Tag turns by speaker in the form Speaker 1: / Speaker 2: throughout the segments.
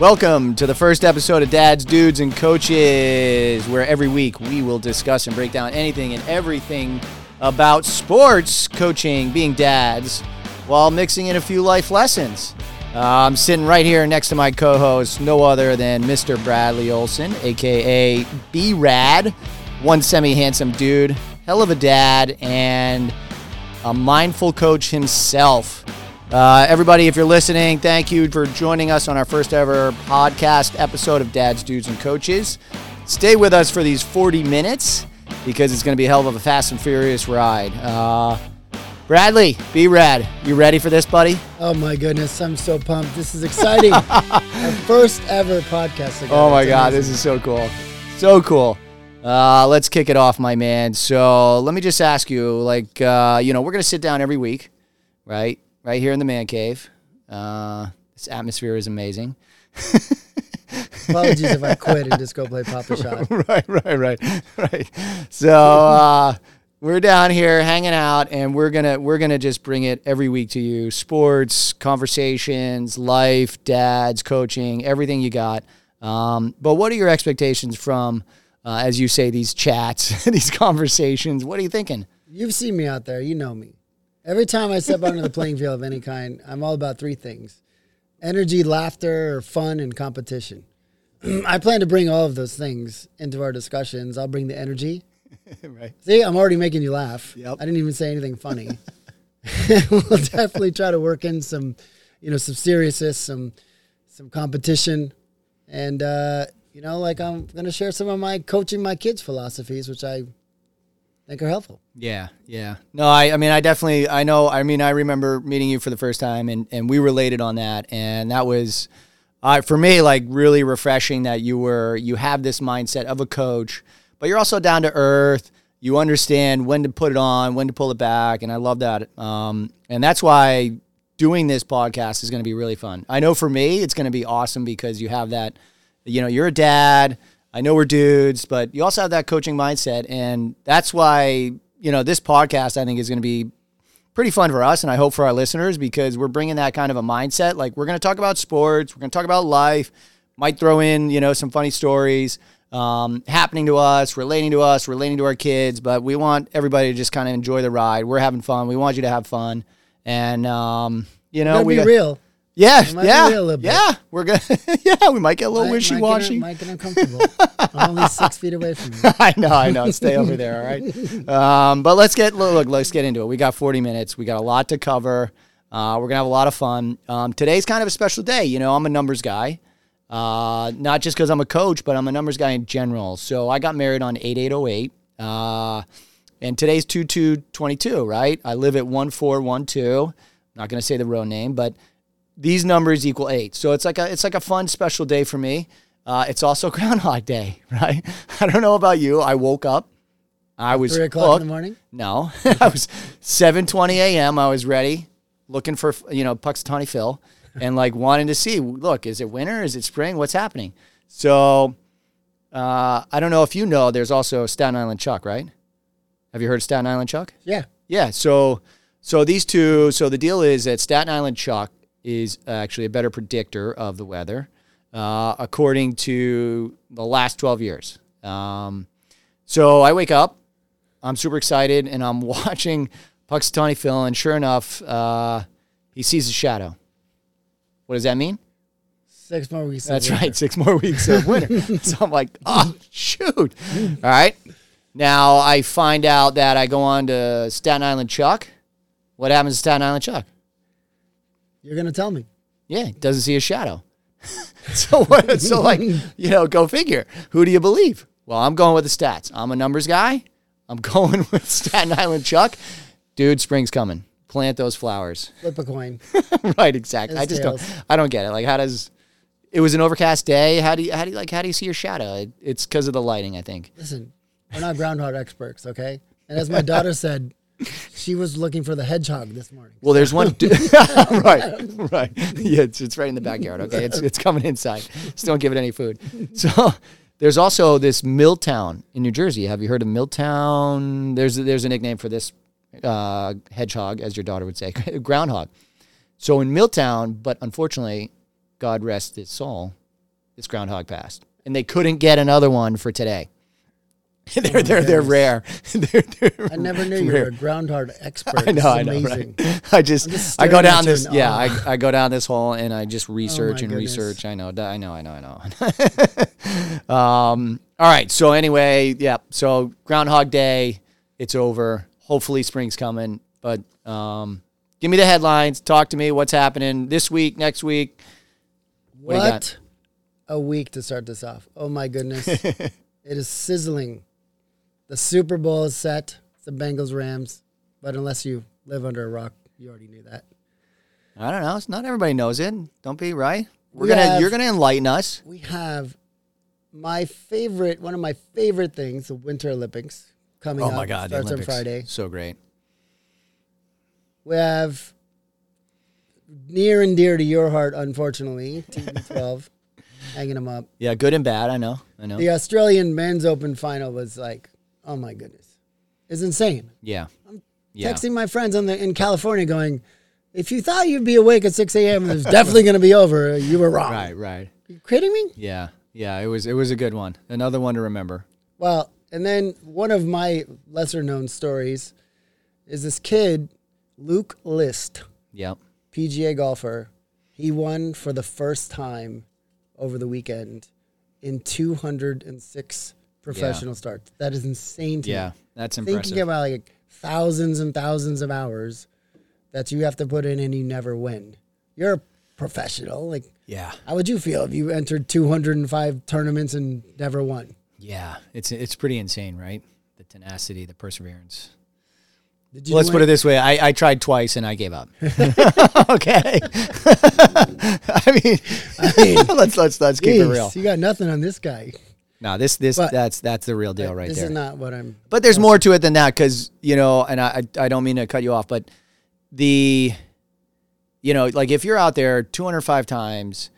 Speaker 1: Welcome to the first episode of Dads, Dudes, and Coaches, where every week we will discuss and break down anything and everything about sports, coaching, being dads, while mixing in a few life lessons. Uh, I'm sitting right here next to my co host, no other than Mr. Bradley Olson, aka B Rad, one semi handsome dude, hell of a dad, and a mindful coach himself. Uh, everybody, if you're listening, thank you for joining us on our first ever podcast episode of Dads, Dudes, and Coaches. Stay with us for these 40 minutes because it's going to be a hell of a fast and furious ride. Uh, Bradley, be rad. You ready for this, buddy?
Speaker 2: Oh my goodness, I'm so pumped. This is exciting. Our first ever podcast. Together.
Speaker 1: Oh my
Speaker 2: It's
Speaker 1: God,
Speaker 2: amazing.
Speaker 1: this is so cool. So cool. Uh, let's kick it off, my man. So let me just ask you, like, uh, you know, we're gonna sit down every week, right? Right here in the man cave. Uh, this atmosphere is amazing.
Speaker 2: Apologies if I quit and just go play Papa Shot.
Speaker 1: right, right, right, right. So uh, we're down here hanging out, and we're gonna we're gonna just bring it every week to you: sports, conversations, life, dads, coaching, everything you got. Um, but what are your expectations from, uh, as you say, these chats, these conversations? What are you thinking?
Speaker 2: You've seen me out there. You know me. Every time I step onto the playing field of any kind, I'm all about three things energy, laughter, fun, and competition. I plan to bring all of those things into our discussions. I'll bring the energy.
Speaker 1: right.
Speaker 2: See, I'm already making you laugh.
Speaker 1: Yep.
Speaker 2: I didn't even say anything funny. we'll definitely try to work in some, you know, some seriousness, some, some competition, and uh, you know, like I'm gonna share some of my coaching my kids philosophies, which I think are helpful.
Speaker 1: Yeah, yeah. No, I, I mean, I definitely, I know, I mean, I remember meeting you for the first time and, and we related on that. And that was, uh, for me, like really refreshing that you were, you have this mindset of a coach, but you're also down to earth. You understand when to put it on, when to pull it back. And I love that. Um, and that's why doing this podcast is going to be really fun. I know for me, it's going to be awesome because you have that, you know, you're a dad. I know we're dudes, but you also have that coaching mindset. And that's why, you know, this podcast I think is going to be pretty fun for us and I hope for our listeners because we're bringing that kind of a mindset. Like we're going to talk about sports, we're going to talk about life, might throw in, you know, some funny stories um, happening to us, relating to us, relating to our kids, but we want everybody to just kind of enjoy the ride. We're having fun. We want you to have fun. And, um, you know, we
Speaker 2: be
Speaker 1: got-
Speaker 2: real.
Speaker 1: Yeah,
Speaker 2: might
Speaker 1: yeah,
Speaker 2: real a little bit.
Speaker 1: yeah. We're gonna, yeah, we might get a little wishy washy.
Speaker 2: Might get uncomfortable. I'm only six feet away from you.
Speaker 1: I know, I know. Stay over there, all right. Um, but let's get look, look, let's get into it. We got 40 minutes. We got a lot to cover. Uh, we're gonna have a lot of fun. Um, today's kind of a special day. You know, I'm a numbers guy. Uh, not just because I'm a coach, but I'm a numbers guy in general. So I got married on 8808. Uh, and today's 2222, right? I live at 1412. Not going to say the road name, but these numbers equal eight. So it's like a it's like a fun special day for me. Uh, it's also Groundhog Day, right? I don't know about you. I woke up. I was
Speaker 2: Three o'clock in the morning.
Speaker 1: No, I was 7:20 a.m. I was ready, looking for you know Punxsutawney Phil, and like wanting to see. Look, is it winter? Is it spring? What's happening? So uh, I don't know if you know. There's also Staten Island Chuck, right? Have you heard of Staten Island Chuck?
Speaker 2: Yeah.
Speaker 1: Yeah. So so these two. So the deal is that Staten Island Chuck is actually a better predictor of the weather, uh, according to the last 12 years. Um, so I wake up, I'm super excited, and I'm watching Punxsutawney Phil, and sure enough, uh, he sees a shadow. What does that mean?
Speaker 2: Six more weeks. of
Speaker 1: That's
Speaker 2: winter.
Speaker 1: right, six more weeks of winter. so I'm like, oh, shoot. All right. Now I find out that I go on to Staten Island Chuck. What happens to Staten Island Chuck?
Speaker 2: You're gonna tell me.
Speaker 1: Yeah, doesn't see a shadow. so what? So like, you know, go figure. Who do you believe? Well, I'm going with the stats. I'm a numbers guy. I'm going with Staten Island Chuck. Dude, spring's coming. Plant those flowers.
Speaker 2: Flip a coin.
Speaker 1: right, exactly. I just don't. I don't get it. Like, how does? It was an overcast day. How do you? How do you like? How do you see your shadow? It, it's because of the lighting, I think.
Speaker 2: Listen, we're not groundhog experts, okay? And as my daughter said, she was looking for the hedgehog this morning.
Speaker 1: Well, there's one. right, right. Yeah, it's, it's right in the backyard. Okay, it's it's coming inside. Just don't give it any food. So there's also this Milltown in New Jersey. Have you heard of Milltown? There's there's a nickname for this uh, hedgehog, as your daughter would say, groundhog. So in Milltown, but unfortunately, God rest his soul, this Groundhog passed, and they couldn't get another one for today. they're they're they're rare. they're, they're
Speaker 2: I never knew you were a groundhog expert.
Speaker 1: I know, I know, right? I just,
Speaker 2: just
Speaker 1: I go down this, yeah. I, I go down this hole and I just research and
Speaker 2: goodness.
Speaker 1: research. I know, I know, I know, I know. um, all right. So anyway, yeah. So Groundhog Day, it's over. Hopefully spring's coming, but um, give me the headlines. Talk to me. What's happening this week, next week? What
Speaker 2: What, a week to start this off. Oh my goodness. it is sizzling. The Super Bowl is set. It's the Bengals Rams. But unless you live under a rock, you already knew that.
Speaker 1: I don't know. It's not everybody knows it. Don't be right. We're
Speaker 2: We
Speaker 1: gonna,
Speaker 2: have-
Speaker 1: you're gonna enlighten us.
Speaker 2: We have my favorite, one of my favorite things, the Winter Olympics coming
Speaker 1: Oh
Speaker 2: up.
Speaker 1: my God,
Speaker 2: Starts on Friday.
Speaker 1: So great.
Speaker 2: We have near and dear to your heart, unfortunately, TB12, hanging them up.
Speaker 1: Yeah, good and bad. I know. I know.
Speaker 2: The Australian men's open final was like, oh my goodness. It's insane.
Speaker 1: Yeah. Yeah.
Speaker 2: Texting my friends on the, in California going, if you thought you'd be awake at 6 a.m. and it was definitely going to be over, you were wrong.
Speaker 1: Right. Right.
Speaker 2: You kidding me?
Speaker 1: Yeah, yeah, it was it was a good one. Another one to remember.
Speaker 2: Well, and then one of my lesser known stories is this kid, Luke List,
Speaker 1: Yep.
Speaker 2: PGA golfer. He won for the first time over the weekend in 206 professional starts. That is insane to
Speaker 1: Yeah,
Speaker 2: me.
Speaker 1: that's impressive.
Speaker 2: Thinking about like thousands and thousands of hours that you have to put in and you never win. You're a professional. Like,
Speaker 1: yeah,
Speaker 2: how would you feel if you entered 205 tournaments and never won?
Speaker 1: yeah, it's it's pretty insane, right? The tenacity, the perseverance.
Speaker 2: Did you
Speaker 1: Let's
Speaker 2: do
Speaker 1: put it this way: I, I tried twice and I gave up. okay. I mean, let's let's let's keep it real.
Speaker 2: You got nothing on this guy.
Speaker 1: No, this this
Speaker 2: But-
Speaker 1: that's that's the real deal right
Speaker 2: this
Speaker 1: there.
Speaker 2: is not what I'm.
Speaker 1: But there's more to it than that because you know, and I I I don't mean to cut you off, but the, you know, like if you're out there 205 times,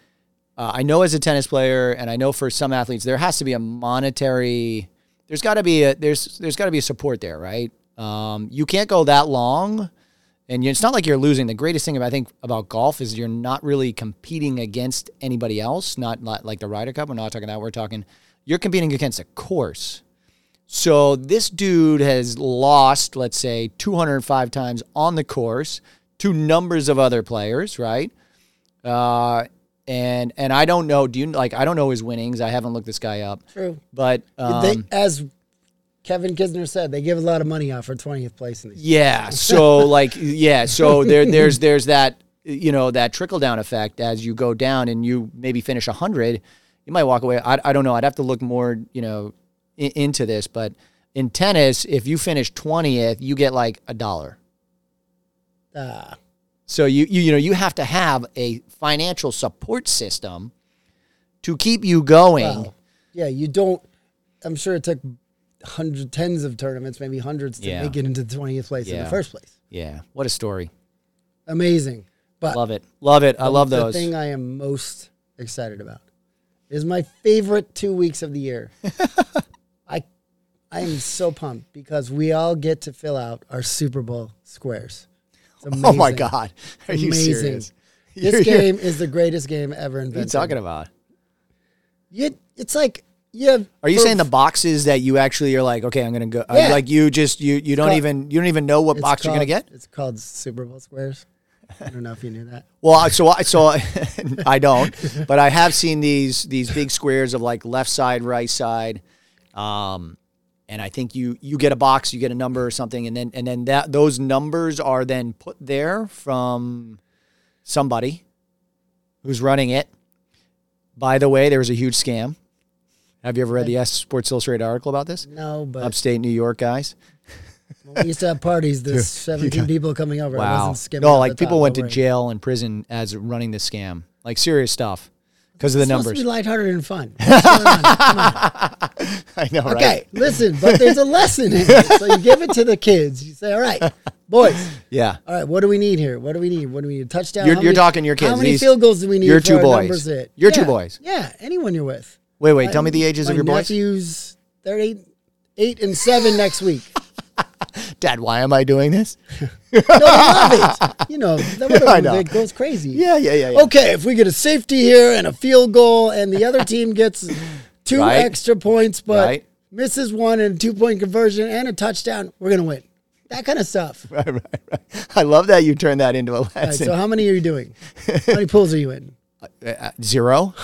Speaker 1: uh, I know as a tennis player, and I know for some athletes there has to be a monetary. There's got to be a there's there's got to be a support there, right? Um, you can't go that long, and you, it's not like you're losing. The greatest thing about, I think about golf is you're not really competing against anybody else. Not, not like the Ryder Cup. We're not talking that. We're talking you're competing against a course. So this dude has lost, let's say, 205 times on the course to numbers of other players, right? Uh, and and I don't know. Do you like? I don't know his winnings. I haven't looked this guy up,
Speaker 2: True.
Speaker 1: but um,
Speaker 2: they, as Kevin Kisner said, they give a lot of money out for 20th place in these.
Speaker 1: Yeah. So like yeah, so there there's there's that you know that trickle down effect as you go down and you maybe finish 100, you might walk away I, I don't know, I'd have to look more, you know, in, into this, but in tennis if you finish 20th, you get like a dollar.
Speaker 2: Ah,
Speaker 1: So you, you you know, you have to have a financial support system to keep you going.
Speaker 2: yeah, you don't. I'm sure it took hundreds, tens of tournaments, maybe hundreds, to
Speaker 1: Yeah.
Speaker 2: make it into the 20th place in the first place.
Speaker 1: Yeah. What a story.
Speaker 2: Amazing. But
Speaker 1: Love it. Love it. I love those.
Speaker 2: the thing I am most excited about is my favorite two weeks of the year. I I am so pumped because we all get to fill out our Super Bowl squares.
Speaker 1: Oh my god. Are you
Speaker 2: Amazing.
Speaker 1: serious?
Speaker 2: This
Speaker 1: You're- you're-
Speaker 2: game is the greatest game ever invented.
Speaker 1: What are you talking about?
Speaker 2: You- it's like you have.
Speaker 1: Are you
Speaker 2: for-
Speaker 1: saying the boxes that you actually are like, okay, I'm gonna go, uh,
Speaker 2: Yeah.
Speaker 1: like you just you you don't
Speaker 2: called-
Speaker 1: even you don't even know what box you're gonna get?
Speaker 2: It's called Super Bowl squares. I don't know if you knew that.
Speaker 1: Well, I- so I so I don't, but I have seen these these big squares of like left side, right side, um, and I think you you get a box, you get a number or something, and then and then that those numbers are then put there from somebody who's running it. By the way, there was a huge scam. Have you ever read the S Sports Illustrated article about this?
Speaker 2: No, but
Speaker 1: Upstate New York guys.
Speaker 2: When we used to have parties. There's 17 people coming over. I
Speaker 1: Wow.
Speaker 2: wasn't skimming
Speaker 1: No, like people
Speaker 2: top,
Speaker 1: went to
Speaker 2: worry.
Speaker 1: jail and prison as running the scam. Like serious stuff because of the
Speaker 2: It's supposed
Speaker 1: numbers.
Speaker 2: to be lighthearted and fun. What's going on? Come on.
Speaker 1: I know, right?
Speaker 2: Okay, listen, but there's a lesson in it. So you give it to the kids. You say, all right, boys,
Speaker 1: Yeah.
Speaker 2: all right, what do we need here? What do we need? What do we need? A touchdown?
Speaker 1: You're- you're
Speaker 2: many-
Speaker 1: talking your kids.
Speaker 2: How many
Speaker 1: These-
Speaker 2: field goals do we need
Speaker 1: your two boys.
Speaker 2: numbers?
Speaker 1: Your two
Speaker 2: Yeah,
Speaker 1: boys.
Speaker 2: Yeah, anyone you're with.
Speaker 1: Wait, wait. Tell me the ages of your boys.
Speaker 2: nephews, they're eight, eight and seven next week.
Speaker 1: Dad, why am I doing this?
Speaker 2: No, they love it. You know, that
Speaker 1: I know.
Speaker 2: it goes crazy.
Speaker 1: Yeah, yeah, yeah. yeah.
Speaker 2: Okay, if we get a safety here and a field goal, and the other team gets two
Speaker 1: Right.
Speaker 2: extra points, but
Speaker 1: Right.
Speaker 2: misses one and two point conversion and a touchdown, we're gonna win. That kind of stuff.
Speaker 1: Right, right, right. I love that you turned that into a lesson.
Speaker 2: right, so how many are you doing? How many pools are you in?
Speaker 1: Uh, zero.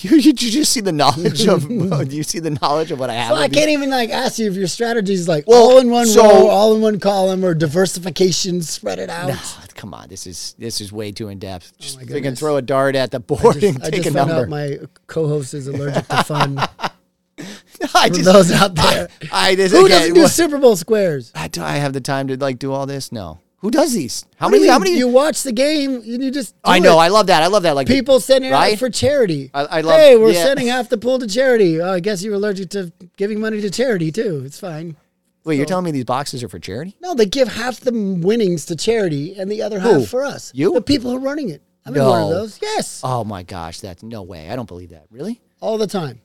Speaker 1: You, you, you just see the knowledge of you see the knowledge of what I have?
Speaker 2: Well, I can't even like ask you if your strategy is like
Speaker 1: Well,
Speaker 2: all in one
Speaker 1: so-
Speaker 2: row, all in one column, or diversification, spread it out.
Speaker 1: Oh, come on, this is this is way too in depth. Oh just
Speaker 2: my
Speaker 1: freaking throw a dart at the board
Speaker 2: Just-
Speaker 1: and
Speaker 2: I just
Speaker 1: a
Speaker 2: found
Speaker 1: number.
Speaker 2: out my co-host is allergic to fun.
Speaker 1: I
Speaker 2: For
Speaker 1: just,
Speaker 2: those out there,
Speaker 1: I this
Speaker 2: who
Speaker 1: again,
Speaker 2: doesn't do
Speaker 1: what-
Speaker 2: Super Bowl squares?
Speaker 1: I, do I have the time to like do all this? No. Who does these? How
Speaker 2: What
Speaker 1: many? How many?
Speaker 2: You watch the game and you just.
Speaker 1: I know.
Speaker 2: it.
Speaker 1: I love that. I love that. Like
Speaker 2: people sending
Speaker 1: Right?
Speaker 2: out for charity.
Speaker 1: I- I love-
Speaker 2: Hey, we're
Speaker 1: yeah.
Speaker 2: sending half the pool to charity. Oh, I guess you're allergic to giving money to charity too. It's fine.
Speaker 1: Wait, you're telling me these boxes are for charity?
Speaker 2: No, they give half the winnings to charity and the other
Speaker 1: Who?
Speaker 2: half for us.
Speaker 1: You?
Speaker 2: The people who are running it. I'm in one of those. Yes,
Speaker 1: Oh my gosh, that's no way. I don't believe that. Really?
Speaker 2: all the time.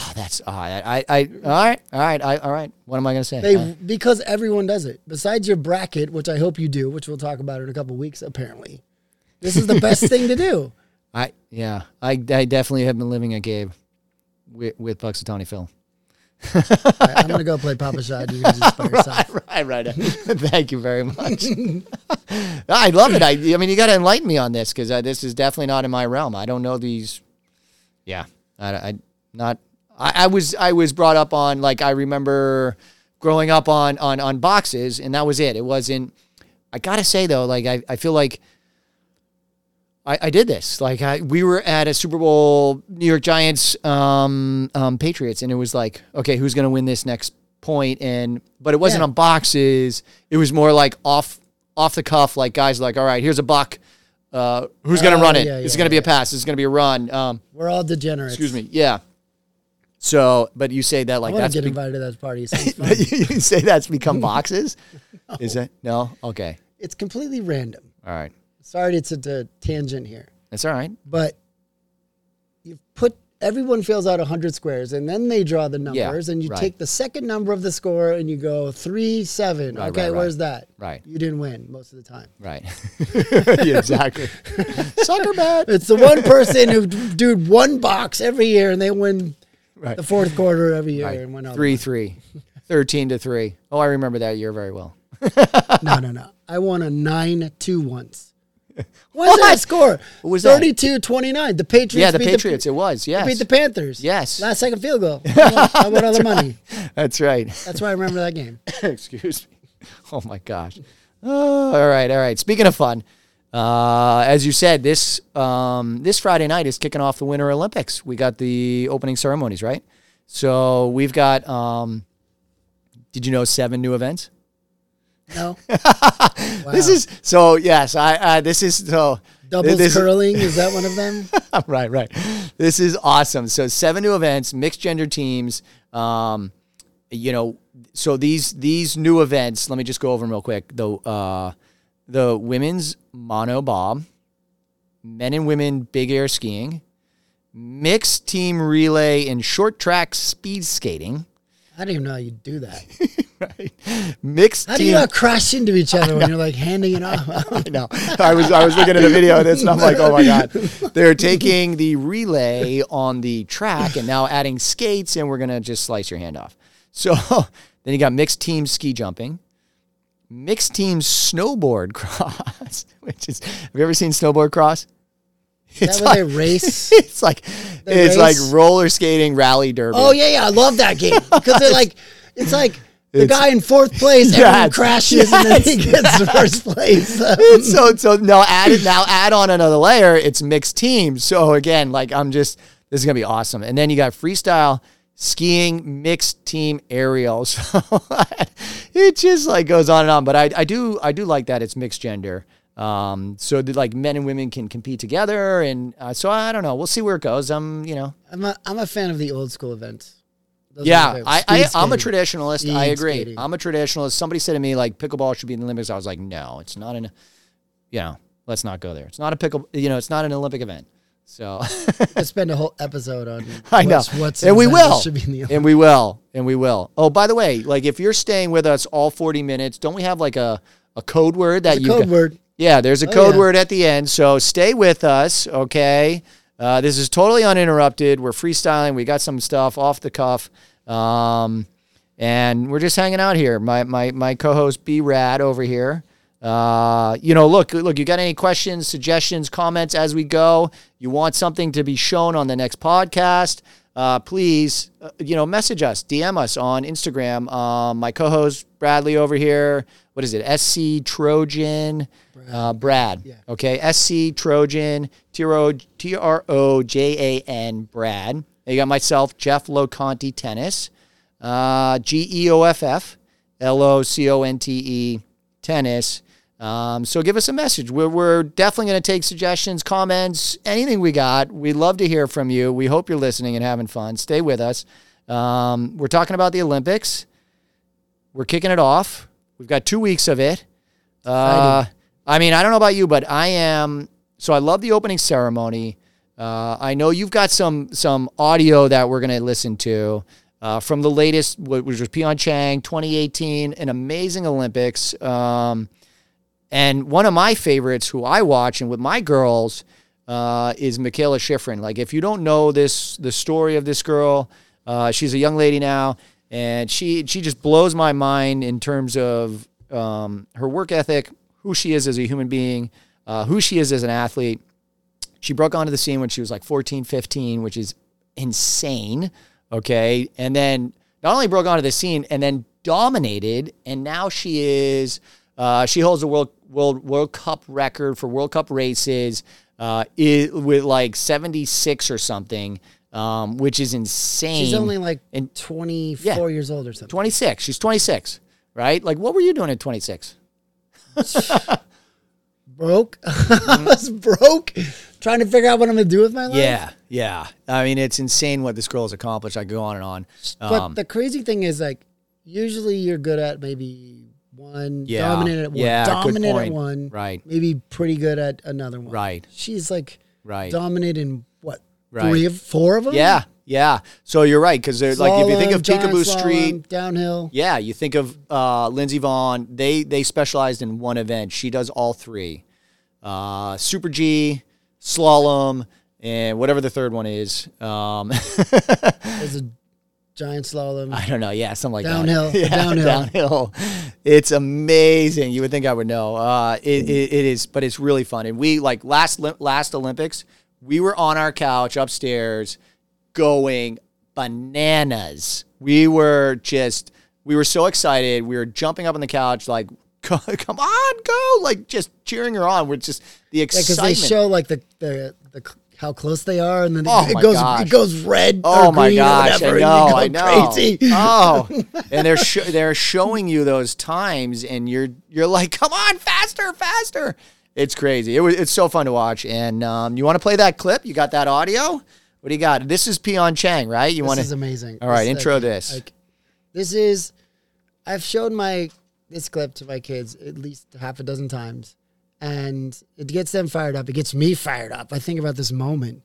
Speaker 1: Oh, that's oh, I, I, I, all right, all right, I, all right. What am I gonna say?
Speaker 2: They
Speaker 1: Uh,
Speaker 2: because everyone does it. Besides your bracket, which I hope you do, which we'll talk about in a couple weeks. Apparently, this is the best thing to do.
Speaker 1: I, yeah, I, I definitely have been living a Gabe with, with Tony Phil.
Speaker 2: All right, I'm gonna go play Papa Shot. You can just by yourself.
Speaker 1: right, right. Thank you very much. I love it. I, I mean, you got to enlighten me on this because uh, this is definitely not in my realm. I don't know these. Yeah, I, I not. I, I was I was brought up on like I remember growing up on on on boxes, and that was it. It wasn't. I gotta say though, like I, I feel like I, I did this. Like I, we were at a Super Bowl, New York Giants, um, um, Patriots, and it was like, okay, who's gonna win this next point? And but it wasn't
Speaker 2: Yeah.
Speaker 1: on boxes. It was more like off off the cuff. Like guys, like, all right, here's a buck. Uh, who's gonna
Speaker 2: Oh,
Speaker 1: run it?
Speaker 2: yeah,
Speaker 1: it's
Speaker 2: yeah,
Speaker 1: gonna be a pass. It's gonna be a run. Um,
Speaker 2: We're all degenerates.
Speaker 1: excuse me. Yeah. So, but you say that like
Speaker 2: want
Speaker 1: that's
Speaker 2: get
Speaker 1: be-
Speaker 2: invited to those parties.
Speaker 1: You say that's become boxes. Is it no? Okay.
Speaker 2: it's completely random.
Speaker 1: All right.
Speaker 2: Sorry, it's a, a tangent here,
Speaker 1: That's all right.
Speaker 2: but you put everyone fills out hundred squares, and then they draw the numbers, and you
Speaker 1: right.
Speaker 2: take the second number of the score, and you go three seven.
Speaker 1: Right,
Speaker 2: okay,
Speaker 1: right,
Speaker 2: where's that?
Speaker 1: Right.
Speaker 2: You didn't win most of the time.
Speaker 1: Right. yeah, exactly. Sucker bet.
Speaker 2: It's the one person who do one box every year, and they win
Speaker 1: Right.
Speaker 2: the fourth quarter every year,
Speaker 1: Right.
Speaker 2: and win all.
Speaker 1: Three three. 13 to 3. Oh, I remember that year very well.
Speaker 2: No, no, no. I won a nine two once. What's that
Speaker 1: What?
Speaker 2: score?
Speaker 1: What was that?
Speaker 2: 32-29. The Patriots.
Speaker 1: Yeah, the Patriots. it was.
Speaker 2: The,
Speaker 1: Yes.
Speaker 2: beat the Panthers.
Speaker 1: Yes.
Speaker 2: Last second field goal. I won, I won all the money.
Speaker 1: That's right.
Speaker 2: That's why I remember that game.
Speaker 1: Excuse me. Oh my gosh. Oh, all right, all right. Speaking of fun, uh, as you said, this um, this Friday night is kicking off the Winter Olympics. We got the opening ceremonies, right? So we've got. Um, did you know seven new events?
Speaker 2: No.
Speaker 1: This is so. Yes, I. Uh, this is so.
Speaker 2: Doubles
Speaker 1: this-
Speaker 2: curling. Is that one of them?
Speaker 1: right, right. This is awesome. So seven new events, mixed gender teams. Um, you know, so these these new events. Let me just go over them real quick. The uh, the women's mono bob, men and women big air skiing, mixed team relay and short track speed skating.
Speaker 2: I didn't even know how you do that.
Speaker 1: Right, mixed
Speaker 2: How do
Speaker 1: team.
Speaker 2: you not crash into each other when you're like handing it off?
Speaker 1: I know. I was I was looking at a video of this and I'm like, oh my god. They're taking the relay on the track and now adding skates and we're gonna just slice your hand off. So then you got mixed team ski jumping, mixed team snowboard cross, which is have you ever seen snowboard cross?
Speaker 2: It's that they race?
Speaker 1: It's like it's like roller skating rally derby.
Speaker 2: Oh yeah, yeah, I love that game. Because they're like, it's like the
Speaker 1: It's-
Speaker 2: guy in fourth place, everyone
Speaker 1: Yes,
Speaker 2: crashes, and then he gets first place.
Speaker 1: so so now add it now add on another layer it's mixed teams. So again like i'm just this is gonna be awesome. And then you got freestyle skiing mixed team aerial so it just like goes on and on but i, I do i do like that it's mixed gender um, so that like men and women can compete together and uh, so i don't know we'll see where it goes i'm you know
Speaker 2: I'm a, I'm a fan of the old school events. Those
Speaker 1: yeah. I, I I'm a traditionalist. I agree.
Speaker 2: skating.
Speaker 1: I'm a traditionalist. Somebody said to me like pickleball should be in the Olympics. I was like, no, it's not an, you know, let's not go there. It's not a pickle. You know, it's not an Olympic event. So
Speaker 2: Let's spend a whole episode on.
Speaker 1: I know,
Speaker 2: what's, what's
Speaker 1: and we will,
Speaker 2: Should be in the
Speaker 1: and we will, and we will. Oh, by the way, like if you're staying with us all 40 minutes, don't we have like a a code word that you
Speaker 2: code word.
Speaker 1: Yeah, there's a
Speaker 2: Oh,
Speaker 1: code
Speaker 2: yeah.
Speaker 1: word at the end. So stay with us, okay? Uh, this is totally uninterrupted. We're freestyling. We got some stuff off the cuff. Um, and we're just hanging out here. My my my co-host B Rad over here. Uh, you know, look, look, you got any questions, suggestions, comments as we go? You want something to be shown on the next podcast? Uh, please, uh, you know, message us, DM us on Instagram. Um, my co-host Bradley over here. What is it? SC Trojan, uh, Brad.
Speaker 2: Yeah.
Speaker 1: Okay, SC Trojan T R O J A N, Brad. And you got myself, Geoff Loconte Tennis, uh, G E O F F L O C O N T E Tennis. Um, so give us a message. We're, we're definitely going to take suggestions, comments, anything we got. We'd love to hear from you. We hope you're listening and having fun. Stay with us. Um, we're talking about the Olympics. We're kicking it off. We've got two weeks of it. Uh, I mean, I don't know about you, but I am. So I love the opening ceremony. Uh, I know you've got some some audio that we're going to listen to uh, from the latest, which was Pyeongchang 2018, an amazing Olympics. Um, and one of my favorites, who I watch and with my girls, uh, is Mikaela Shiffrin. Like, if you don't know this, the story of this girl, uh, she's a young lady now, and she she just blows my mind in terms of um, her work ethic, who she is as a human being, uh, who she is as an athlete. She broke onto the scene when she was like 14, 15, which is insane. Okay. And then not only broke onto the scene and then dominated, and now she is, uh, she holds the world, world, World Cup record for World Cup races uh, i with like 76 or something, um, which is insane.
Speaker 2: She's only like
Speaker 1: And-
Speaker 2: 24
Speaker 1: Yeah.
Speaker 2: years old or something.
Speaker 1: 26. She's 26, right? Like, what were you doing at 26?
Speaker 2: Broke. I was broke. Trying to figure out what I'm going to do with my life.
Speaker 1: Yeah, yeah. I mean, it's insane what this girl has accomplished. I go on and on.
Speaker 2: But
Speaker 1: Um,
Speaker 2: the crazy thing is, like, usually you're good at maybe one,
Speaker 1: Yeah.
Speaker 2: dominant at one,
Speaker 1: Yeah,
Speaker 2: dominant at one,
Speaker 1: Right.
Speaker 2: Maybe pretty good at another one.
Speaker 1: Right.
Speaker 2: She's like
Speaker 1: right.
Speaker 2: dominant in what,
Speaker 1: Right.
Speaker 2: three of four of them?
Speaker 1: Yeah, yeah. So you're right because there's like if you think of
Speaker 2: Slalom,
Speaker 1: Peekaboo
Speaker 2: slalom,
Speaker 1: Street,
Speaker 2: downhill.
Speaker 1: yeah, you think of uh, Lindsey Vonn. They they specialized in one event. She does all three: uh, Super G, slalom, and whatever the third one is. Um,
Speaker 2: There's a giant slalom.
Speaker 1: I don't know. Yeah, something like
Speaker 2: Downhill,
Speaker 1: that. Yeah,
Speaker 2: downhill.
Speaker 1: downhill. It's amazing. You would think I would know. Uh, it, it, it is, but it's really fun. And we like last last Olympics, we were on our couch upstairs, going bananas. We were just, we were so excited. We were jumping up on the couch, like, come on, go, like just cheering her on. We're just the
Speaker 2: Yeah, because
Speaker 1: excitement.
Speaker 2: they show like the the how close they are, and then
Speaker 1: Oh
Speaker 2: it goes
Speaker 1: gosh.
Speaker 2: it goes red.
Speaker 1: Oh my gosh!
Speaker 2: whatever,
Speaker 1: I know, I know.
Speaker 2: Crazy.
Speaker 1: Oh, and they're sho they're showing you those times, and you're you're like, come on, faster, faster! It's crazy. It was it's so fun to watch. And um, you want to play that clip? You got that audio? What do you got? This is Pyeongchang, right? You want to?
Speaker 2: This
Speaker 1: want
Speaker 2: is amazing.
Speaker 1: All right,
Speaker 2: This,
Speaker 1: intro
Speaker 2: like,
Speaker 1: this.
Speaker 2: Like, this is. I've shown my this clip to my kids at least half a dozen times, and it gets them fired up. It gets me fired up. I think about this moment,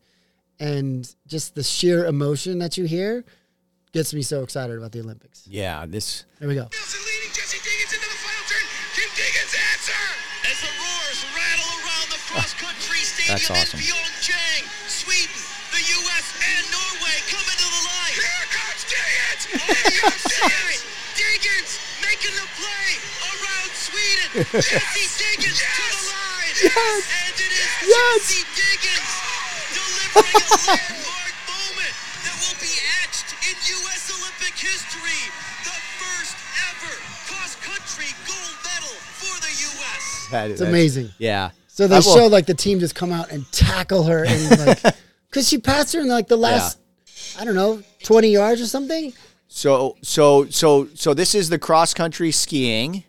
Speaker 2: and just the sheer emotion that you hear gets me so excited about the Olympics.
Speaker 1: Yeah, this.
Speaker 2: Here we go.
Speaker 3: Nilsson leading Jessie Diggins into the final turn. Can Diggins answer? As the roars rattle around the cross-country stadium
Speaker 1: That's awesome.
Speaker 3: Pyeongchang, Sweden, the U.S. and Norway come into the line. Here comes Diggins! Diggins making the play around Sweden. Jessie Diggins to the line.
Speaker 1: Yes!
Speaker 3: And it is
Speaker 1: Yes!
Speaker 3: Jessie Diggins delivering a landmark moment that will be etched in U.S. Olympic history. The first ever cross-country gold medal for the U.S.
Speaker 1: That,
Speaker 2: It's amazing.
Speaker 1: Yeah.
Speaker 2: So they
Speaker 1: I will-
Speaker 2: show like the team just come out and tackle her and like because she passed her in like the last I don't know twenty yards or something.
Speaker 1: So so so so this is the cross country skiing.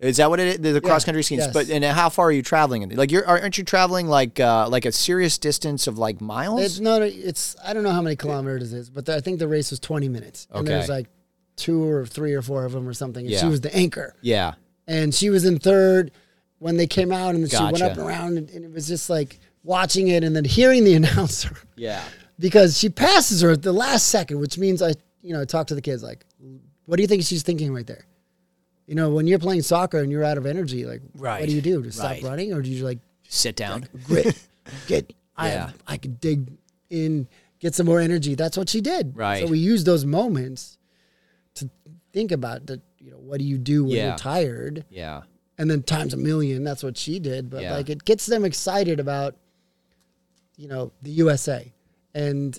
Speaker 1: Is that what it is? The, the cross country skiing.
Speaker 2: yes.
Speaker 1: But and how far are you traveling? Like you're aren't you traveling like uh, like a serious distance of like miles?
Speaker 2: It's not. It's I don't know how many kilometers it is, but I think the race was twenty minutes,
Speaker 1: Okay.
Speaker 2: and there's like two or three or four of them or something. And she was the anchor,
Speaker 1: yeah.
Speaker 2: and she was in third when they came out, and then she went up and around, and, and it was just like watching it and then hearing the announcer
Speaker 1: Yeah.
Speaker 2: because she passes her at the last second, which means I, you know, talk to the kids like, what do you think she's thinking right there? You know, when you're playing soccer and you're out of energy, like,
Speaker 1: Right.
Speaker 2: what do you do? Just
Speaker 1: Right.
Speaker 2: stop running, or do you like
Speaker 1: Sit down.
Speaker 2: grit, get? I
Speaker 1: Yeah.
Speaker 2: I could dig in, get some more energy. That's what she did.
Speaker 1: Right.
Speaker 2: So we use those moments to think about that. You know, what do you do when
Speaker 1: Yeah.
Speaker 2: you're tired?
Speaker 1: Yeah.
Speaker 2: and then times a million. That's what she did. But
Speaker 1: Yeah.
Speaker 2: like it gets them excited about, you know, the USA, and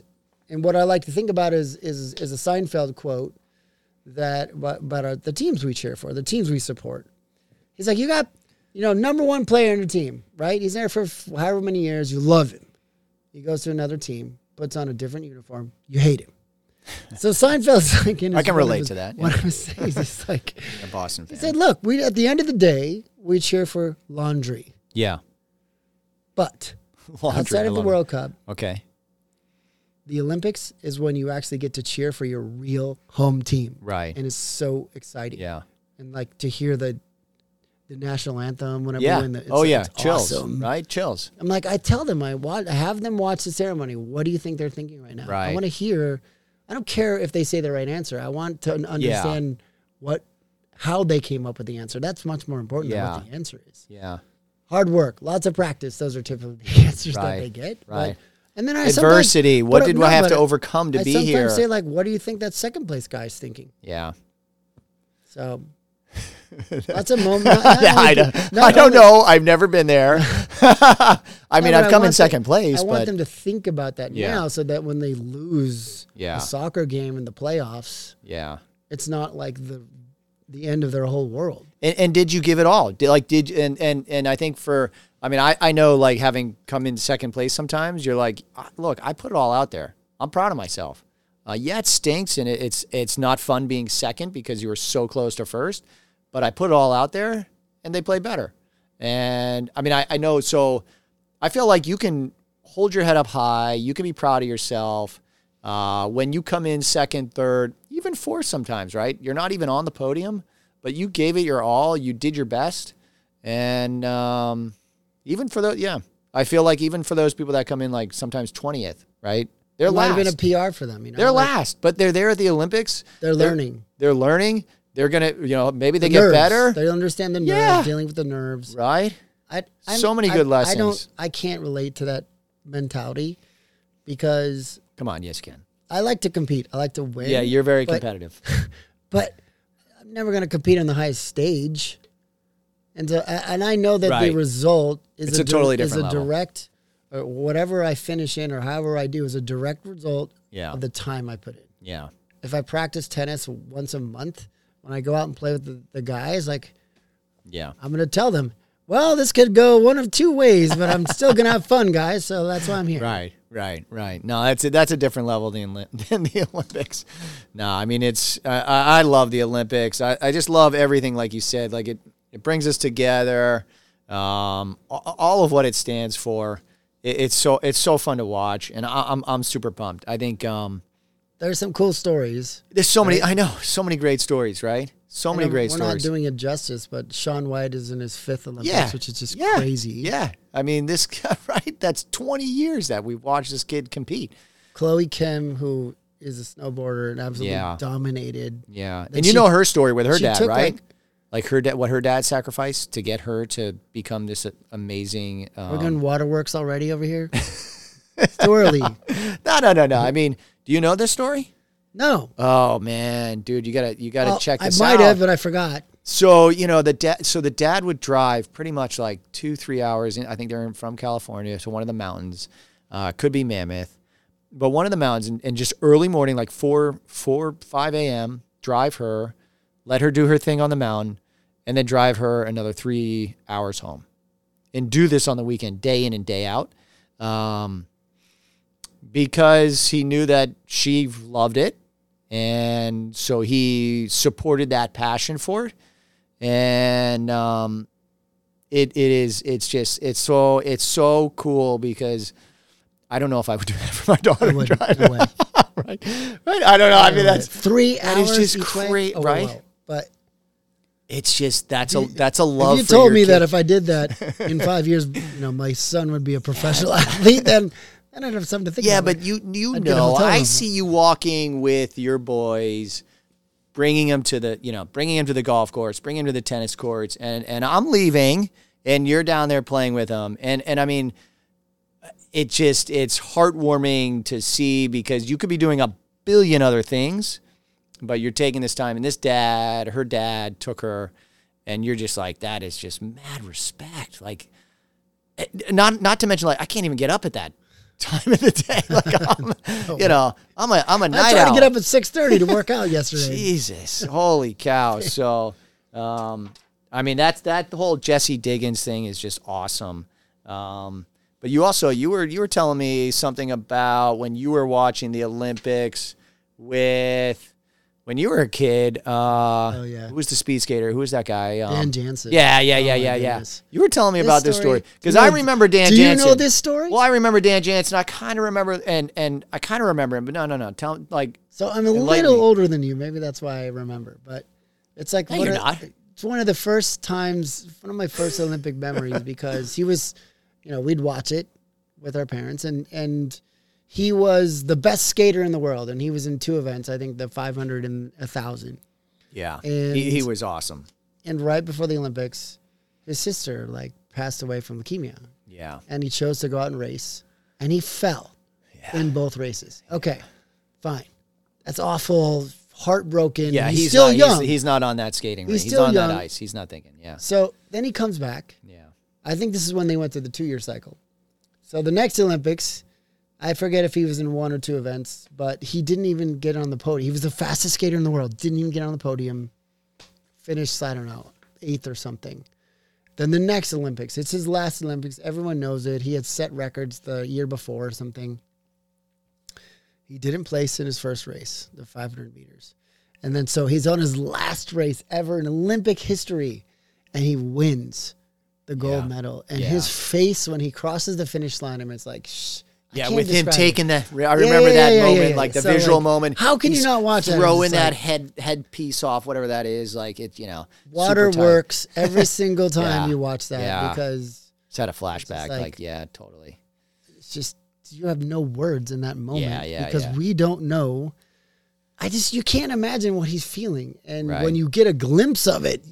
Speaker 2: and what I like to think about is is is a Seinfeld quote that but about our, the teams we cheer for, the teams we support. He's like, you got, you know, number one player in the team, right? He's there for however many years. You love him. He goes to another team, puts on a different uniform. You hate him. So Seinfeld's like, in
Speaker 1: I can relate
Speaker 2: his-
Speaker 1: to that,
Speaker 2: What
Speaker 1: yeah.
Speaker 2: his things is like.
Speaker 1: A Boston fan.
Speaker 2: He said, "Look, we at the end of the day, we cheer for laundry,
Speaker 1: yeah.
Speaker 2: but
Speaker 1: Laundry,
Speaker 2: outside of the. World Cup,
Speaker 1: Okay.
Speaker 2: The Olympics is when you actually get to cheer for your real home team,
Speaker 1: Right.
Speaker 2: and it's so exciting.
Speaker 1: Yeah.
Speaker 2: and like to hear the the national anthem whenever
Speaker 1: Yeah.
Speaker 2: we win the, it's,
Speaker 1: oh yeah. Chills.
Speaker 2: awesome.
Speaker 1: Right. Chills.
Speaker 2: I'm like, I tell them, I watch, I have them watch the ceremony. What do you think they're thinking right now?
Speaker 1: right.
Speaker 2: I want to hear. I don't care if they say the right answer. I want to understand what, how they came up with the answer. That's much more important than what the answer is.
Speaker 1: Yeah.
Speaker 2: hard work, lots of practice. Those are typically the answers that they get. But-
Speaker 1: right.
Speaker 2: And then I
Speaker 1: Adversity. What did
Speaker 2: no,
Speaker 1: we have to overcome to be here?
Speaker 2: I
Speaker 1: be
Speaker 2: sometimes
Speaker 1: here?
Speaker 2: say like, what do you think that second place guy's thinking?
Speaker 1: yeah.
Speaker 2: So that's a moment.
Speaker 1: Yeah, I
Speaker 2: do-
Speaker 1: don't, I don't
Speaker 2: only-
Speaker 1: know. I've never been there. I mean,
Speaker 2: No,
Speaker 1: I've come in second
Speaker 2: them-
Speaker 1: place,
Speaker 2: I want them to think about that
Speaker 1: Yeah.
Speaker 2: now, so that when they lose
Speaker 1: Yeah.
Speaker 2: a soccer game in the playoffs,
Speaker 1: yeah.
Speaker 2: it's not like the the end of their whole world.
Speaker 1: And, and did you give it all? Did, like, did and and and I think for I mean, I I know like having come in second place sometimes, you're like, "Ah, look, I put it all out there. I'm proud of myself. Uh, yeah, it stinks and it, it's it's not fun being second because you were so close to first, but I put it all out there and they play better. And I mean, I, I know so. I feel like you can hold your head up high. You can be proud of yourself. Uh, when you come in second, third, even fourth sometimes, right? You're not even on the podium, but you gave it your all. You did your best. And um, even for those, yeah, I feel like even for those people that come in like sometimes 20th, right? They're
Speaker 2: It might
Speaker 1: last.
Speaker 2: have been a PR for them. You know,
Speaker 1: they're
Speaker 2: like,
Speaker 1: last, but they're there at the Olympics.
Speaker 2: They're learning.
Speaker 1: They're learning. They're going to, you know, maybe they
Speaker 2: The
Speaker 1: get
Speaker 2: nerves.
Speaker 1: better,
Speaker 2: They understand the nerves,
Speaker 1: Yeah.
Speaker 2: dealing with the nerves.
Speaker 1: right?
Speaker 2: I, I'm-
Speaker 1: So many
Speaker 2: I-
Speaker 1: good
Speaker 2: I don't.
Speaker 1: lessons.
Speaker 2: I can't relate to that mentality because
Speaker 1: Come on, yes, Ken.
Speaker 2: I like to compete. I like to win.
Speaker 1: Yeah, you're very
Speaker 2: but-
Speaker 1: competitive.
Speaker 2: but I'm never going to compete on the highest stage. And so, and I know that
Speaker 1: Right.
Speaker 2: the result is
Speaker 1: It's a
Speaker 2: di-
Speaker 1: totally
Speaker 2: is
Speaker 1: different
Speaker 2: a
Speaker 1: level.
Speaker 2: direct, or whatever I finish in, or however I do, is a direct result
Speaker 1: Yeah.
Speaker 2: of the time I put in.
Speaker 1: Yeah.
Speaker 2: If I practice tennis once a month, when I go out and play with the, the guys, like
Speaker 1: Yeah.
Speaker 2: I'm going to tell them, well, this could go one of two ways, but I'm still going to have fun, guys. So that's why I'm here.
Speaker 1: Right, right, right. No, that's a, that's a different level than, than the Olympics. No, I mean it's I, I I love the Olympics. I, I just love everything, like you said. Like it it brings us together. Um, all of what it stands for. It, it's so it's so fun to watch, and I, I'm I'm super pumped. I think um,
Speaker 2: There's some cool stories.
Speaker 1: there's so many. I know so many great stories, right? So many
Speaker 2: And
Speaker 1: great
Speaker 2: we're
Speaker 1: stories.
Speaker 2: not doing it justice, but Shaun White is in his fifth Olympics,
Speaker 1: yeah,
Speaker 2: which is just
Speaker 1: yeah,
Speaker 2: crazy.
Speaker 1: Yeah, I mean this right. That's 20 years that we've watched this kid compete.
Speaker 2: Chloe Kim, who is a snowboarder and absolutely
Speaker 1: Yeah.
Speaker 2: dominated.
Speaker 1: Yeah, and you
Speaker 2: she-
Speaker 1: know her story with her dad,
Speaker 2: took,
Speaker 1: right?
Speaker 2: like-
Speaker 1: Like, her dad, what her dad sacrificed to get her to become this amazing. Um,
Speaker 2: We're going waterworks already over here. it's too early.
Speaker 1: no, no, no, no. I mean, do you know this story?
Speaker 2: No.
Speaker 1: Oh man, dude, you gotta you gotta
Speaker 2: Well,
Speaker 1: check this out.
Speaker 2: I might
Speaker 1: out.
Speaker 2: have, but I forgot.
Speaker 1: So you know the dad. So the dad would drive pretty much like two, three hours. In, I think they're in- from California to one of the mountains. Uh, could be Mammoth, but one of the mountains, and, and just early morning, like four, four, five a.m. Drive her, let her do her thing on the mountain, and then drive her another three hours home, and do this on the weekend, day in and day out, um, because he knew that she loved it, and so he supported that passion for it and um, it it is it's just it's so it's so cool because I don't know if I would do that for my daughter.
Speaker 2: Wouldn't. way.
Speaker 1: right, right. I don't know. I mean, that's
Speaker 2: three
Speaker 1: that is
Speaker 2: hours.
Speaker 1: just
Speaker 2: each way?
Speaker 1: great,
Speaker 2: Oh,
Speaker 1: right?
Speaker 2: wow. But
Speaker 1: it's just that's a that's a love.
Speaker 2: if you told me
Speaker 1: kid.
Speaker 2: that if I did that in five years, you know my son would be a professional athlete, then then I'd have something to think
Speaker 1: Yeah,
Speaker 2: about.
Speaker 1: Yeah, but you you
Speaker 2: I'd
Speaker 1: know, I see you walking with your boys, bringing them to the you know bringing them to the golf course, bringing them to the tennis courts, and and I'm leaving, and you're down there playing with them, and and I mean, it just it's heartwarming to see because you could be doing a billion other things, but you're taking this time, and this dad, her dad took her, and you're just like that is just mad respect, like eh, not not to mention like I can't even get up at that time of the day. Like I'm, you know, I'm a I'm a
Speaker 2: I
Speaker 1: night
Speaker 2: tried
Speaker 1: owl.
Speaker 2: to get up at six thirty to work out yesterday.
Speaker 1: Jesus, holy cow! So, um, I mean, that's that the whole Jessie Diggins thing is just awesome. Um, but you also you were you were telling me something about when you were watching the Olympics with when you were a kid. Uh,
Speaker 2: Oh, yeah.
Speaker 1: who was the speed skater? Who was that guy? Um,
Speaker 2: Dan Jansen.
Speaker 1: Yeah, yeah, yeah,
Speaker 2: Oh,
Speaker 1: yeah, yeah. You were telling me
Speaker 2: This
Speaker 1: about this
Speaker 2: story-
Speaker 1: because I remember Dan Jansen.
Speaker 2: do you
Speaker 1: Jansen.
Speaker 2: know this story?
Speaker 1: Well, I remember Dan Jansen. I kind of remember, and and I kind of remember him, but no, no, no. Tell like
Speaker 2: So I'm a little older than you. Maybe that's why I remember. But it's like
Speaker 1: No, you're not.
Speaker 2: It's one of the first times, one of my first Olympic memories because he was, you know, we'd watch it with our parents, and and he was the best skater in the world, and he was in two events. I think the 500 and a thousand.
Speaker 1: yeah,
Speaker 2: And-
Speaker 1: he, he was awesome.
Speaker 2: And right before the Olympics, his sister like passed away from leukemia,
Speaker 1: Yeah,
Speaker 2: and he chose to go out and race, and he fell in both races. Okay, fine, that's awful, heartbroken.
Speaker 1: yeah.
Speaker 2: he's,
Speaker 1: He's,
Speaker 2: still
Speaker 1: not,
Speaker 2: young.
Speaker 1: He's, he's not on that skating
Speaker 2: He's.
Speaker 1: He's on
Speaker 2: young.
Speaker 1: that ice. He's not thinking. Yeah,
Speaker 2: so then he comes back.
Speaker 1: yeah.
Speaker 2: I think this is when they went to the two year cycle. So the next Olympics, I forget if he was in one or two events, but he didn't even get on the podium. He was the fastest skater in the world, didn't even get on the podium. Finished, I don't know, eighth or something. Then the next Olympics, it's his last Olympics. Everyone knows it. He had set records the year before or something. He didn't place in his first race, the 500 meters. And then so he's on his last race ever in Olympic history, and he wins the gold
Speaker 1: Yeah.
Speaker 2: medal. And
Speaker 1: Yeah.
Speaker 2: his face when he crosses the finish line, I mean, it's like, shh.
Speaker 1: Yeah, with him
Speaker 2: describe it.
Speaker 1: taking the, I remember
Speaker 2: yeah,
Speaker 1: that
Speaker 2: yeah, yeah,
Speaker 1: moment,
Speaker 2: yeah.
Speaker 1: like the
Speaker 2: So,
Speaker 1: visual
Speaker 2: like,
Speaker 1: moment.
Speaker 2: how can you not watch that? It's
Speaker 1: Throwing that
Speaker 2: like-
Speaker 1: head head piece off, whatever that is, like it, you know,
Speaker 2: Water works every single time
Speaker 1: Yeah.
Speaker 2: you watch that
Speaker 1: Yeah.
Speaker 2: because
Speaker 1: It's had a flashback, like,
Speaker 2: like-
Speaker 1: yeah, totally.
Speaker 2: it's just you have no words in that moment
Speaker 1: Yeah, yeah,
Speaker 2: because
Speaker 1: yeah.
Speaker 2: we don't know. I just you can't imagine what he's feeling, and
Speaker 1: Right.
Speaker 2: when you get a glimpse of it,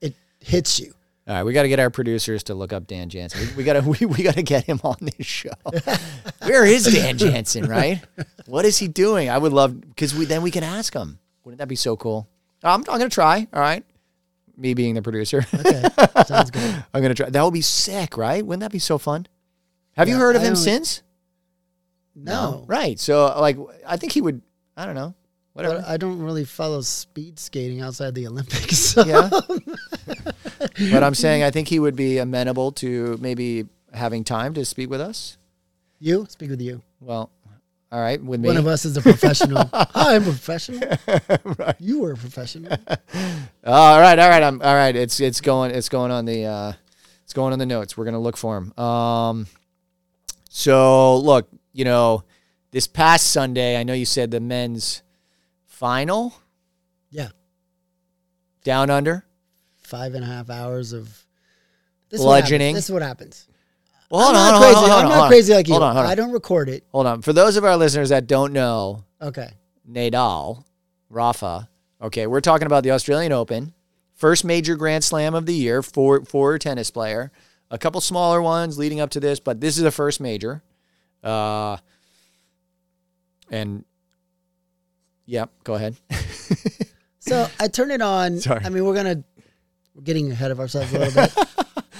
Speaker 2: it hits you.
Speaker 1: All right, we got to get our producers to look up Dan Jansen. We, we got to we, we got to get him on this show. Where is Dan Jansen? Right? What is he doing? I would love because we then we can ask him. Wouldn't that be so cool? I'm, I'm gonna try. All right, me being the producer,
Speaker 2: Okay, sounds good.
Speaker 1: I'm gonna try. That would be sick, right? Wouldn't that be so fun? Have you heard of
Speaker 2: I
Speaker 1: him since?
Speaker 2: No,
Speaker 1: Right. So like, I think he would. I don't know. Whatever.
Speaker 2: I don't really follow speed skating outside the Olympics. So.
Speaker 1: Yeah. But I'm saying I think he would be amenable to maybe having time to speak with us.
Speaker 2: You speak with you.
Speaker 1: Well, all right, with me.
Speaker 2: One of us is a professional. I'm a professional. You were a professional.
Speaker 1: all right, all right, I'm all right. It's it's going it's going on the uh, it's going on the notes. We're gonna look for him. Um, so look, you know, this past Sunday, I know you said the men's final
Speaker 2: Yeah,
Speaker 1: down under.
Speaker 2: Five and a half hours of this is
Speaker 1: Bludgeoning.
Speaker 2: What happens. this is what happens.
Speaker 1: Well, hold
Speaker 2: I'm
Speaker 1: on,
Speaker 2: not
Speaker 1: hold on,
Speaker 2: crazy.
Speaker 1: hold on,
Speaker 2: I'm not crazy like you.
Speaker 1: Hold on, hold on.
Speaker 2: I don't record it.
Speaker 1: Hold on. For those of our listeners that don't know,
Speaker 2: Okay.
Speaker 1: Nadal, Rafa. Okay, we're talking about the Australian Open, first major Grand Slam of the year for for a tennis player. A couple smaller ones leading up to this, but this is the first major. Uh, and yep, go ahead.
Speaker 2: So I turn it on.
Speaker 1: Sorry.
Speaker 2: I mean, we're gonna we're getting ahead of ourselves a little bit.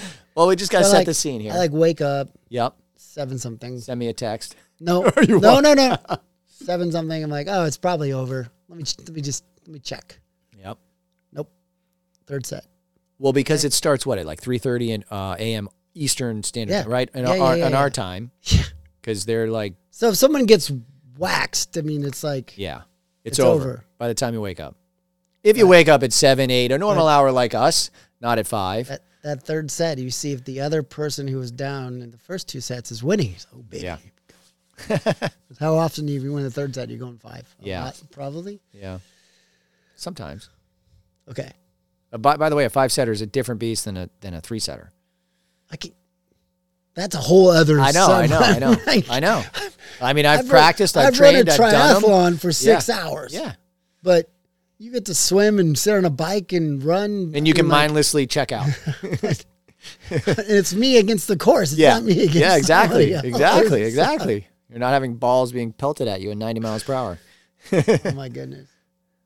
Speaker 1: well, we just got to
Speaker 2: So,
Speaker 1: set
Speaker 2: like,
Speaker 1: the scene here.
Speaker 2: I like wake up
Speaker 1: yep,
Speaker 2: seven something.
Speaker 1: send me a text.
Speaker 2: No, no, no, no. Seven something. I'm like, oh, it's probably over. Let me let me just let me check.
Speaker 1: Yep.
Speaker 2: Nope. Third set.
Speaker 1: Well, because it starts what at like three thirty in uh, a.m. Eastern Standard
Speaker 2: Yeah.
Speaker 1: Time, right? In
Speaker 2: Yeah,
Speaker 1: our,
Speaker 2: yeah, yeah,
Speaker 1: in our time,
Speaker 2: Yeah.
Speaker 1: because they're like,
Speaker 2: So if someone gets waxed, I mean, it's like
Speaker 1: yeah, it's,
Speaker 2: It's
Speaker 1: over.
Speaker 2: over.
Speaker 1: by the time you wake up. If you wake up at seven, eight, a normal hour like us, not at five.
Speaker 2: that, that third set. You see if the other person who was down in the first two sets is winning. So, oh, baby.
Speaker 1: Yeah.
Speaker 2: How often do you win the third set? You're going five. A
Speaker 1: Yeah.
Speaker 2: lot, probably.
Speaker 1: Yeah. Sometimes.
Speaker 2: Okay.
Speaker 1: Uh, by, by the way, a five setter is a different beast than a than a three setter.
Speaker 2: I can. That's a whole other.
Speaker 1: I know, I know, I know,
Speaker 2: Like,
Speaker 1: I know. I mean, I've,
Speaker 2: run-
Speaker 1: practiced, I've,
Speaker 2: I've run
Speaker 1: trained,
Speaker 2: a
Speaker 1: I've done them.
Speaker 2: triathlon for six
Speaker 1: Yeah.
Speaker 2: hours.
Speaker 1: Yeah,
Speaker 2: but you get to swim and sit on a bike and run,
Speaker 1: and you can
Speaker 2: like,
Speaker 1: mindlessly check out.
Speaker 2: and it's me against the course. It's
Speaker 1: yeah,
Speaker 2: not me against
Speaker 1: yeah, exactly, exactly, exactly. You're not having balls being pelted at you at 90 miles per hour.
Speaker 2: Oh my goodness.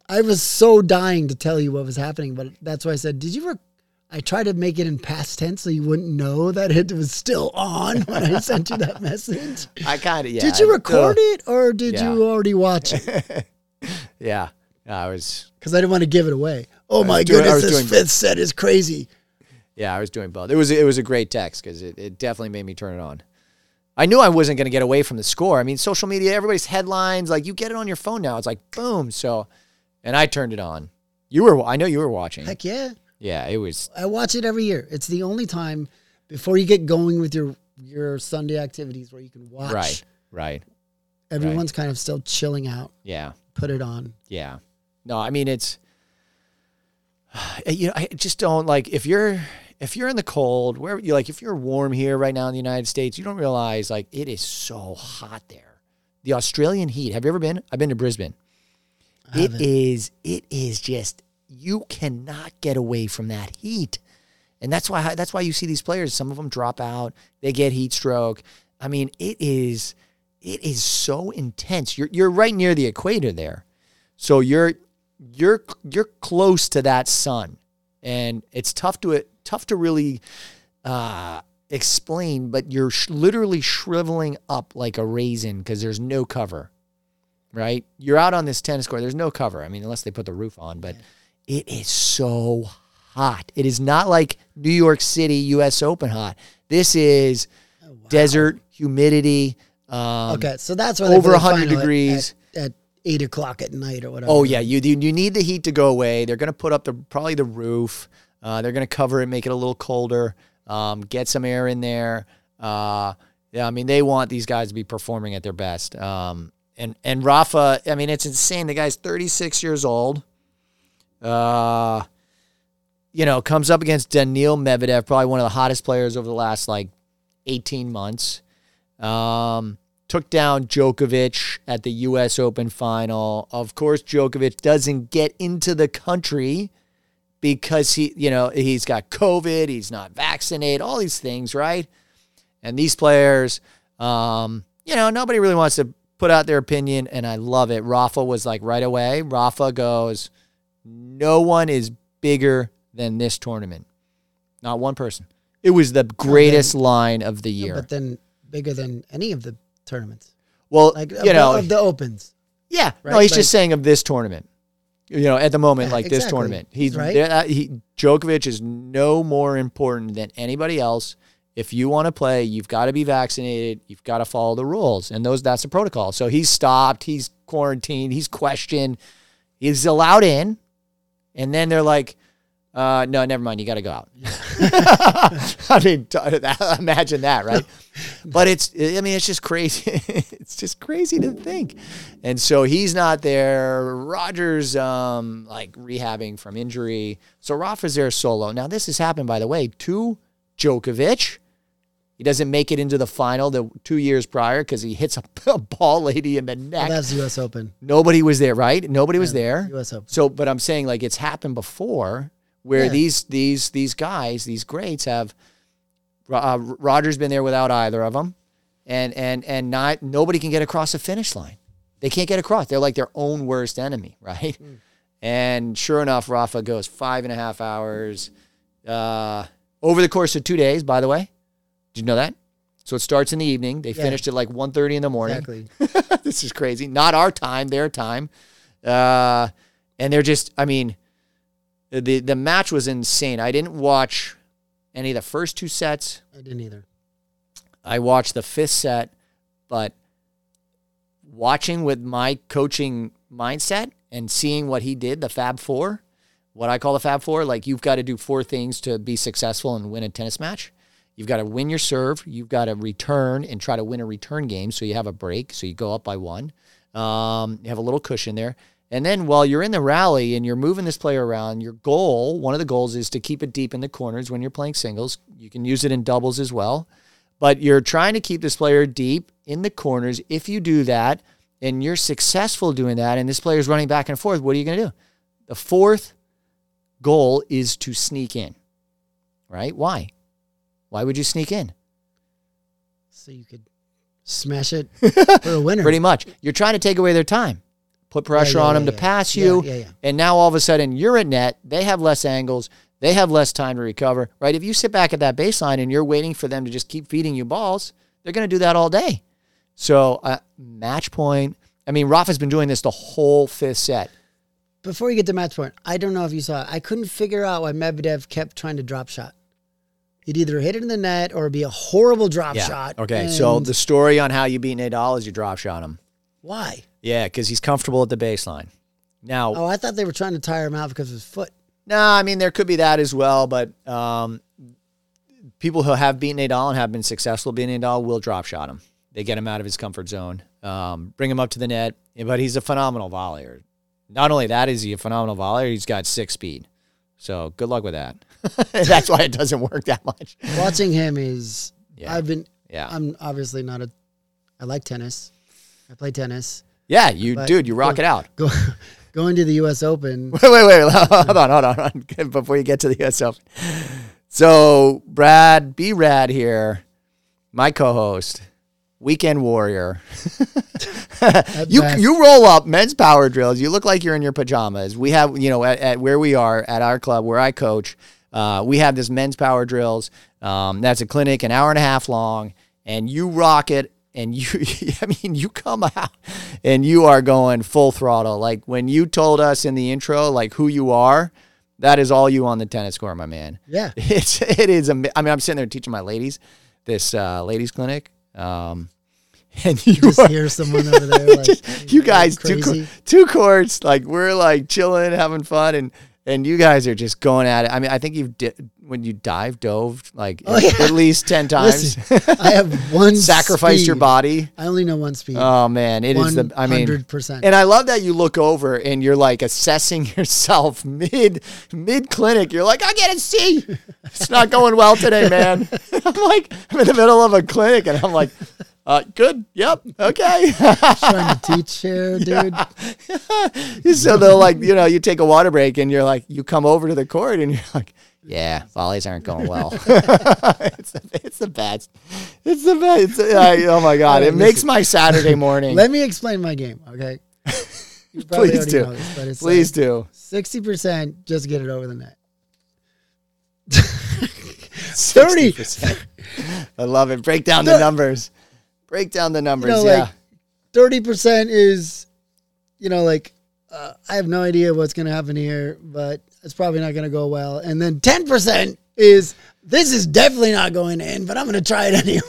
Speaker 2: I was so dying to tell you what was happening, but that's why I said, did you? Rec-? I tried to make it in past tense so you wouldn't know that it was still on when I sent you that message.
Speaker 1: I kind of yeah.
Speaker 2: did you record it or did
Speaker 1: Yeah.
Speaker 2: you already watch it?
Speaker 1: Yeah, I was.
Speaker 2: Because I didn't want to give it away. Oh my
Speaker 1: doing-
Speaker 2: goodness, this fifth set is crazy.
Speaker 1: Yeah, I was doing both. It was it was a great text because it, it definitely made me turn it on. I knew I wasn't going to get away from the score. I mean, social media, everybody's headlines, like you get it on your phone now. It's like boom. So, and I turned it on. You were, I know you were watching.
Speaker 2: Heck yeah.
Speaker 1: Yeah, it was.
Speaker 2: I watch it every year. It's the only time before you get going with your your Sunday activities where you can watch.
Speaker 1: Right, right.
Speaker 2: Everyone's kind of still chilling out.
Speaker 1: Yeah,
Speaker 2: Put it on.
Speaker 1: yeah. No, I mean it's. You know, I just don't like if you're if you're in the cold, where you like if you're warm here right now in the United States, you don't realize like it is so hot there. The Australian heat. Have you ever been? I've been to Brisbane. It is. It is just. You cannot get away from that heat, and that's why. That's why you see these players. Some of them drop out. They get heat stroke. I mean, it is. It is so intense. You're you're right near the equator there, so you're you're you're close to that sun, and it's tough to it tough to really uh, explain. But you're sh- literally shriveling up like a raisin because there's no cover right? You're out on this tennis court. There's no cover. I mean, unless they put the roof on, but it is so hot. It is not like New York City U.S. Open hot. This is desert humidity. Um,
Speaker 2: Okay, so that's why
Speaker 1: over
Speaker 2: they
Speaker 1: 100 degrees.
Speaker 2: at, at eight o'clock at night or whatever.
Speaker 1: Oh yeah, you you need the heat to go away. They're going to put up the probably the roof. Uh, they're going to cover it, make it a little colder, um, get some air in there. Uh, yeah, I mean they want these guys to be performing at their best. Um, and and Rafa, I mean it's insane. The guy's 36 years old. Uh, you know, comes up against Daniil Medvedev, probably one of the hottest players over the last like 18 months. Um, took down Djokovic at the U.S. Open final. Of course, Djokovic doesn't get into the country because he, you know, he's got COVID, he's not vaccinated, all these things, right? And these players, um, you know, nobody really wants to put out their opinion, and I love it. Rafa was like right away. Rafa goes, no one is bigger than this tournament. Not one person. It was the greatest line of the year.
Speaker 2: but then bigger than any of the tournaments,
Speaker 1: well,
Speaker 2: like
Speaker 1: you
Speaker 2: of,
Speaker 1: know,
Speaker 2: the, of the opens.
Speaker 1: Yeah, no, he's
Speaker 2: Like-
Speaker 1: just saying of this tournament. You know, at the moment,
Speaker 2: Yeah,
Speaker 1: like this tournament, he's
Speaker 2: Right.
Speaker 1: uh, he Djokovic is no more important than anybody else. If you want to play, you've got to be vaccinated. You've got to follow the rules, and those that's the protocol. So he's stopped. He's quarantined. He's questioned. He's allowed in, and then they're like, uh, "No, never mind. You got to go out." I mean, t- imagine that, right? but it's I mean, it's just crazy. it's just crazy to think. And so he's not there. Rogers um like rehabbing from injury. So Rafa's there solo. Now this has happened by the way to Djokovic. He doesn't make it into the final the two years prior because he hits a, a ball lady in the
Speaker 2: Well,
Speaker 1: neck.
Speaker 2: that's U.S. Open.
Speaker 1: Nobody was there, right? Nobody was there.
Speaker 2: U.S. Open.
Speaker 1: So, but I'm saying like it's happened before where
Speaker 2: Yeah.
Speaker 1: these these these guys, these greats have uh, Roger's been there without either of them, and and and not nobody can get across the finish line. They can't get across. They're like their own worst enemy, right? And sure enough, Rafa goes five and a half hours uh, over the course of two days. By the way, did you know that? So it starts in the evening. They
Speaker 2: Yeah.
Speaker 1: finished at like 1.30 in the morning
Speaker 2: Exactly.
Speaker 1: this is crazy. Not our time, their time. Uh, and they're just, I mean, the the match was insane. I didn't watch any of the first two sets.
Speaker 2: I didn't either.
Speaker 1: I watched the fifth set, but watching with my coaching mindset and seeing what he did, the Fab Four, what I call the Fab Four, like you've got to do four things to be successful and win a tennis match. You've got to win your serve. You've got to return and try to win a return game so you have a break, so you go up by one. Um, you have a little cushion there. And then while you're in the rally and you're moving this player around, your goal, one of the goals is to keep it deep in the corners when you're playing singles. You can use it in doubles as well. But you're trying to keep this player deep in the corners. If you do that and you're successful doing that, and this player is running back and forth, what are you going to do? The fourth goal is to sneak in, right? Why? Why would you sneak in?
Speaker 2: So you could smash it for a winner.
Speaker 1: Pretty much. You're trying to take away their time, put pressure
Speaker 2: yeah,
Speaker 1: on them
Speaker 2: yeah,
Speaker 1: to pass you.
Speaker 2: yeah, yeah.
Speaker 1: And now all of a sudden you're at net. They have less angles. They have less time to recover, right? If you sit back at that baseline and you're waiting for them to just keep feeding you balls, they're going to do that all day. So, uh, match point. I mean, Rafa's been doing this the whole fifth set.
Speaker 2: Before you get to match point, I don't know if you saw it. I couldn't figure out why Medvedev kept trying to drop shot. He'd either hit it in the net or it'd be a horrible drop shot.
Speaker 1: Okay. So the story on how you beat Nadal is you drop shot him.
Speaker 2: Why?
Speaker 1: Yeah, because he's comfortable at the baseline. Now,
Speaker 2: Oh, I thought they were trying to tire him out because of his foot.
Speaker 1: No, I mean there could be that as well, but um, people who have beaten Nadal and have been successful beating Nadal will drop shot him. They get him out of his comfort zone, um, bring him up to the net. But he's a phenomenal volleyer. Not only that is he a phenomenal volleyer, he's got six speed. So good luck with that. That's why it doesn't work that much.
Speaker 2: Watching him is.
Speaker 1: Yeah.
Speaker 2: I've been.
Speaker 1: Yeah,
Speaker 2: I'm obviously not a. I like tennis. I play tennis.
Speaker 1: yeah, you
Speaker 2: But-
Speaker 1: dude, you rock it out.
Speaker 2: Go, going to the U.S. Open.
Speaker 1: Wait, wait, wait. Hold on, hold on, hold on. Before you get to the US Open. So, Brad, B Rad here, my co host, weekend warrior. you,
Speaker 2: best.
Speaker 1: you roll up men's power drills. You look like you're in your pajamas. We have, you know, at, at where we are at our club where I coach, uh, we have this men's power drills. Um, that's a clinic, an hour and a half long, and you rock it. And you, I mean, you come out and you are going full throttle. Like when you told us in the intro, like who you are, that is all you on the tennis court, my man.
Speaker 2: Yeah.
Speaker 1: It's it is. I mean, I'm sitting there teaching my ladies this uh, ladies clinic, um, and you
Speaker 2: Just
Speaker 1: are,
Speaker 2: hear someone over there. Like,
Speaker 1: you guys two two courts like we're like chilling, having fun, and and you guys are just going at it. I mean, I think you've di- when you dive dove like
Speaker 2: Oh, yeah.
Speaker 1: at least ten times,
Speaker 2: Listen, I have one
Speaker 1: sacrificed your body.
Speaker 2: I only know one speed.
Speaker 1: Oh man, it is the. I mean,
Speaker 2: 100%.
Speaker 1: and I love that you look over and you're like assessing yourself mid mid clinic. You're like, I get a C. It's not going well today, man. I'm like, I'm in the middle of a clinic, and I'm like, uh, good. Yep. Okay.
Speaker 2: trying to teach here, dude.
Speaker 1: so they'll like, you know, you take a water break, and you're like, you come over to the court, and you're like. Yeah, volleys aren't going well. it's, the, it's the best. It's the best. It's, I- oh my god, it makes my Saturday morning.
Speaker 2: Let me explain my game, okay? You
Speaker 1: Please do.
Speaker 2: this, but it's
Speaker 1: Please do.
Speaker 2: Sixty percent, just get it over the net. Thirty.
Speaker 1: I love it. Break down the numbers. Break down the numbers.
Speaker 2: know,
Speaker 1: yeah.
Speaker 2: like- Thirty percent is, you know, like uh, I have no idea what's gonna happen here, but it's probably not gonna go well. And then ten percent is this is definitely not going in, but I'm gonna try it anyway.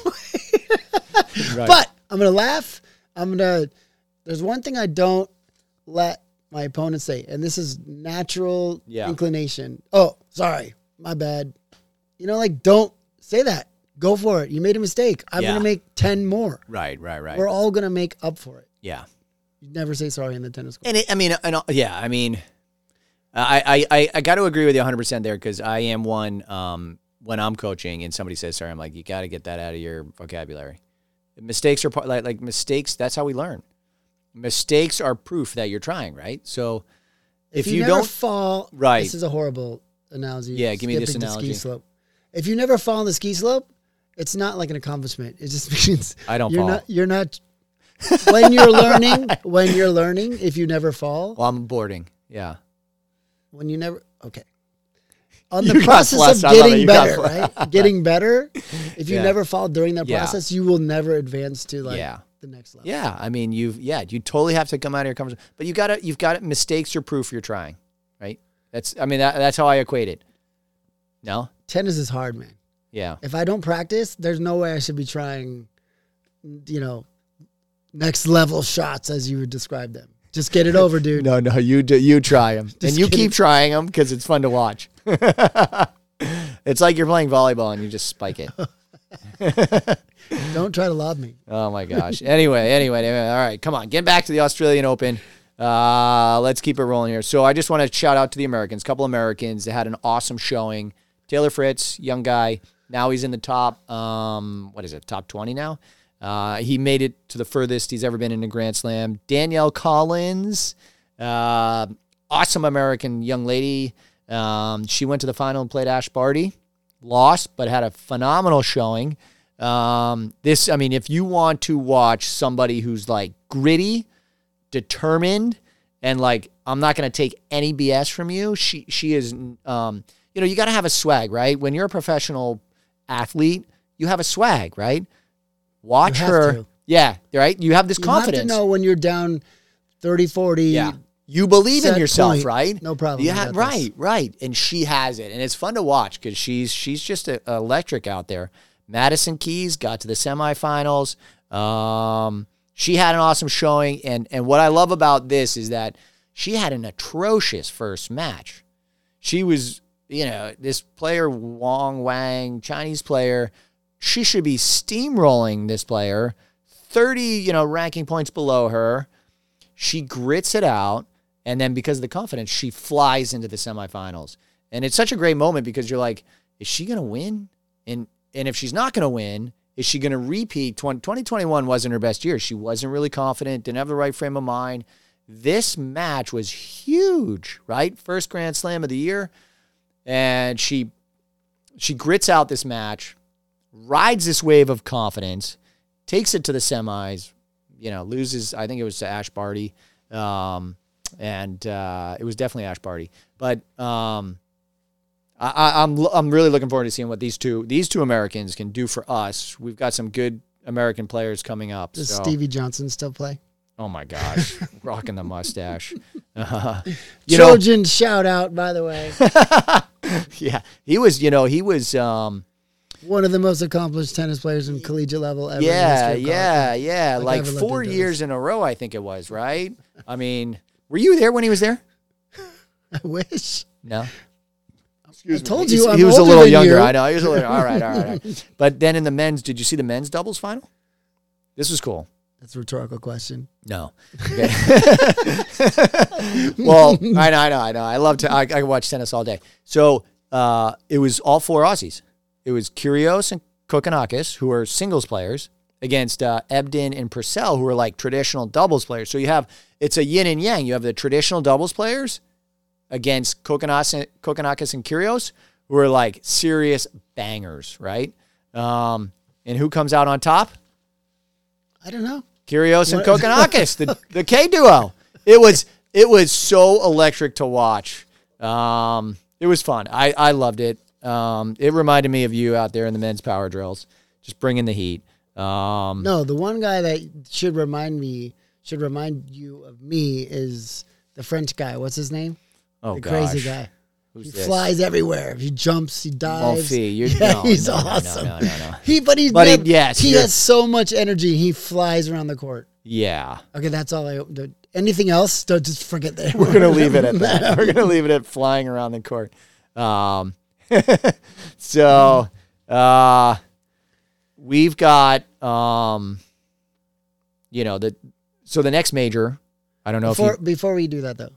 Speaker 1: Right.
Speaker 2: But I'm gonna laugh. I'm gonna. There's one thing I don't let my opponent say, and this is natural
Speaker 1: Yeah.
Speaker 2: inclination. Oh, sorry, my bad. You know, like don't say that. Go for it. You made a mistake. I'm
Speaker 1: Yeah.
Speaker 2: gonna make ten more.
Speaker 1: right, right, right.
Speaker 2: We're all gonna make up for it.
Speaker 1: yeah.
Speaker 2: You never say sorry in the tennis court.
Speaker 1: And it, I mean, and, uh, yeah, I mean, I, I, I, I got to agree with you 100% there because I am one um, when I'm coaching and somebody says sorry, I'm like, you got to get that out of your vocabulary. Mistakes are part, like, like mistakes, that's how we learn. Mistakes are proof that you're trying, right? So if, you,
Speaker 2: never
Speaker 1: don't,
Speaker 2: fall,
Speaker 1: Right.
Speaker 2: This is a horrible analogy.
Speaker 1: Yeah, give me this
Speaker 2: skipping the
Speaker 1: analogy.
Speaker 2: Ski slope. If you never fall on the ski slope, it's not like an accomplishment. It just means
Speaker 1: I don't
Speaker 2: you're
Speaker 1: fall.
Speaker 2: not. You're not. when you're learning, when you're learning, if you never fall,
Speaker 1: well, I'm boarding. Yeah.
Speaker 2: when you never okay. On the
Speaker 1: got
Speaker 2: process of
Speaker 1: I love it.
Speaker 2: getting better, right? Getting better. If you
Speaker 1: Yeah.
Speaker 2: never fall during that
Speaker 1: Yeah.
Speaker 2: process, you will never advance to like
Speaker 1: Yeah.
Speaker 2: the next level.
Speaker 1: Yeah, I mean, you've yeah, you totally have to come out of your comfort zone, but you got to you've got to mistakes are proof you're trying, right? That's I mean that, that's how I equate it. No,
Speaker 2: Tennis is hard, man.
Speaker 1: Yeah,
Speaker 2: If I don't practice, there's no way I should be trying, you know, next level shots as you would describe them. Just get it over, dude.
Speaker 1: no, no, you do you try them and you keep trying them because it's fun to watch. it's like you're playing volleyball and you just spike it.
Speaker 2: Don't try to lob me.
Speaker 1: Oh my gosh. anyway, anyway, anyway, all right, come on, get back to the Australian Open. Uh, let's keep it rolling here. So I just want to shout out to the Americans. A couple Americans that had an awesome showing. Taylor Fritz, young guy, Now he's in the top. Um, what is it? Top twenty now. Uh, he made it to the furthest he's ever been in a Grand Slam. Danielle Collins, uh, awesome American young lady. Um, she went to the final and played Ash Barty, lost, but had a phenomenal showing. Um, this, I mean, if you want to watch somebody who's like gritty, determined, and like I'm not going to take any BS from you. She she is, um, you know, you got to have a swag, right? When you're a professional athlete, you have a swag, right? Watch her,
Speaker 2: to.
Speaker 1: yeah, right. You have this
Speaker 2: You
Speaker 1: confidence.
Speaker 2: have to know when you're down 30, 40.
Speaker 1: Yeah. You believe in yourself,
Speaker 2: point.
Speaker 1: right?
Speaker 2: No problem
Speaker 1: Yeah, right,
Speaker 2: this.
Speaker 1: right. And she has it, and it's fun to watch because she's she's just a, electric out there. Madison Keys got to the semifinals. Um, she had an awesome showing, and and what I love about this is that she had an atrocious first match. She was, you know, this player Wong Wang, Chinese player. She should be steamrolling this player, thirty, you know, ranking points below her. She grits it out and then because of the confidence she flies into the semifinals. And it's such a great moment because you're like is she going to win? And and if she's not going to win is she going to repeat 20, 2021 wasn't her best year. She wasn't really confident didn't have the right frame of mind. This match was huge right? First grand slam of the year and she she grits out this match rides this wave of confidence takes it to the semis you know, loses. I think it was to Ash Barty, um, and uh, it was definitely Ash Barty. But um, I, I, I'm I'm really looking forward to seeing what these two these two Americans can do for us. We've got some good American players coming up.
Speaker 2: Does
Speaker 1: so-
Speaker 2: Stevie Johnson still play?
Speaker 1: Oh my gosh, rocking the mustache. Uh, you know,
Speaker 2: Trojan shout out, by the way.
Speaker 1: yeah, he was. You know, he was. Um,
Speaker 2: One of the most accomplished tennis players in collegiate level ever.
Speaker 1: yeah, yeah, yeah.
Speaker 2: Like,
Speaker 1: Like four years in a row, I think it was. Right. I mean, were you there when he was there?
Speaker 2: I wish.
Speaker 1: No.
Speaker 2: Excuse I told
Speaker 1: He's-
Speaker 2: you, I'm
Speaker 1: he was a little younger.
Speaker 2: you.
Speaker 1: I know. He was a little. All right, all right, all right. But then in the men's, did you see the men's doubles final? This was cool.
Speaker 2: That's a rhetorical question.
Speaker 1: No. Okay. well, I know, I know, I know. I love to. I, I watch tennis all day. So uh, it was all four Aussies. It was Kyrgios and Kokkinakis, who are singles players, against uh, Ebden and Purcell, who are like traditional doubles players. So you have it's a yin and yang. You have the traditional doubles players against Kokkinakis, and Kyrgios, who are like serious bangers, right? Um, and who comes out on top?
Speaker 2: I don't know.
Speaker 1: Kyrgios and Kokkinakis, the the K duo. It was it was so electric to watch. Um, it was fun. I I loved it. Um, it reminded me of you out there in the men's power drills, just bringing the heat. Um,
Speaker 2: No, the one guy that should remind me, should remind you of me is the French guy. What's his name?
Speaker 1: oh
Speaker 2: the
Speaker 1: gosh,
Speaker 2: crazy guy.
Speaker 1: Who's
Speaker 2: he
Speaker 1: this?
Speaker 2: flies everywhere. He jumps. He dives.
Speaker 1: You're,
Speaker 2: yeah,
Speaker 1: no,
Speaker 2: he's
Speaker 1: no, no, no,
Speaker 2: awesome.
Speaker 1: No, no, no,
Speaker 2: He, but he's
Speaker 1: But he- yes,
Speaker 2: he has so much energy. He flies around the court.
Speaker 1: Yeah,
Speaker 2: Okay, that's all I. the- Anything else? Don't just forget that.
Speaker 1: we're gonna leave it at that. We're gonna leave it at flying around the court. Um, so uh, we've got um, you know the so the next major. I don't know
Speaker 2: Before
Speaker 1: if
Speaker 2: before we do that though,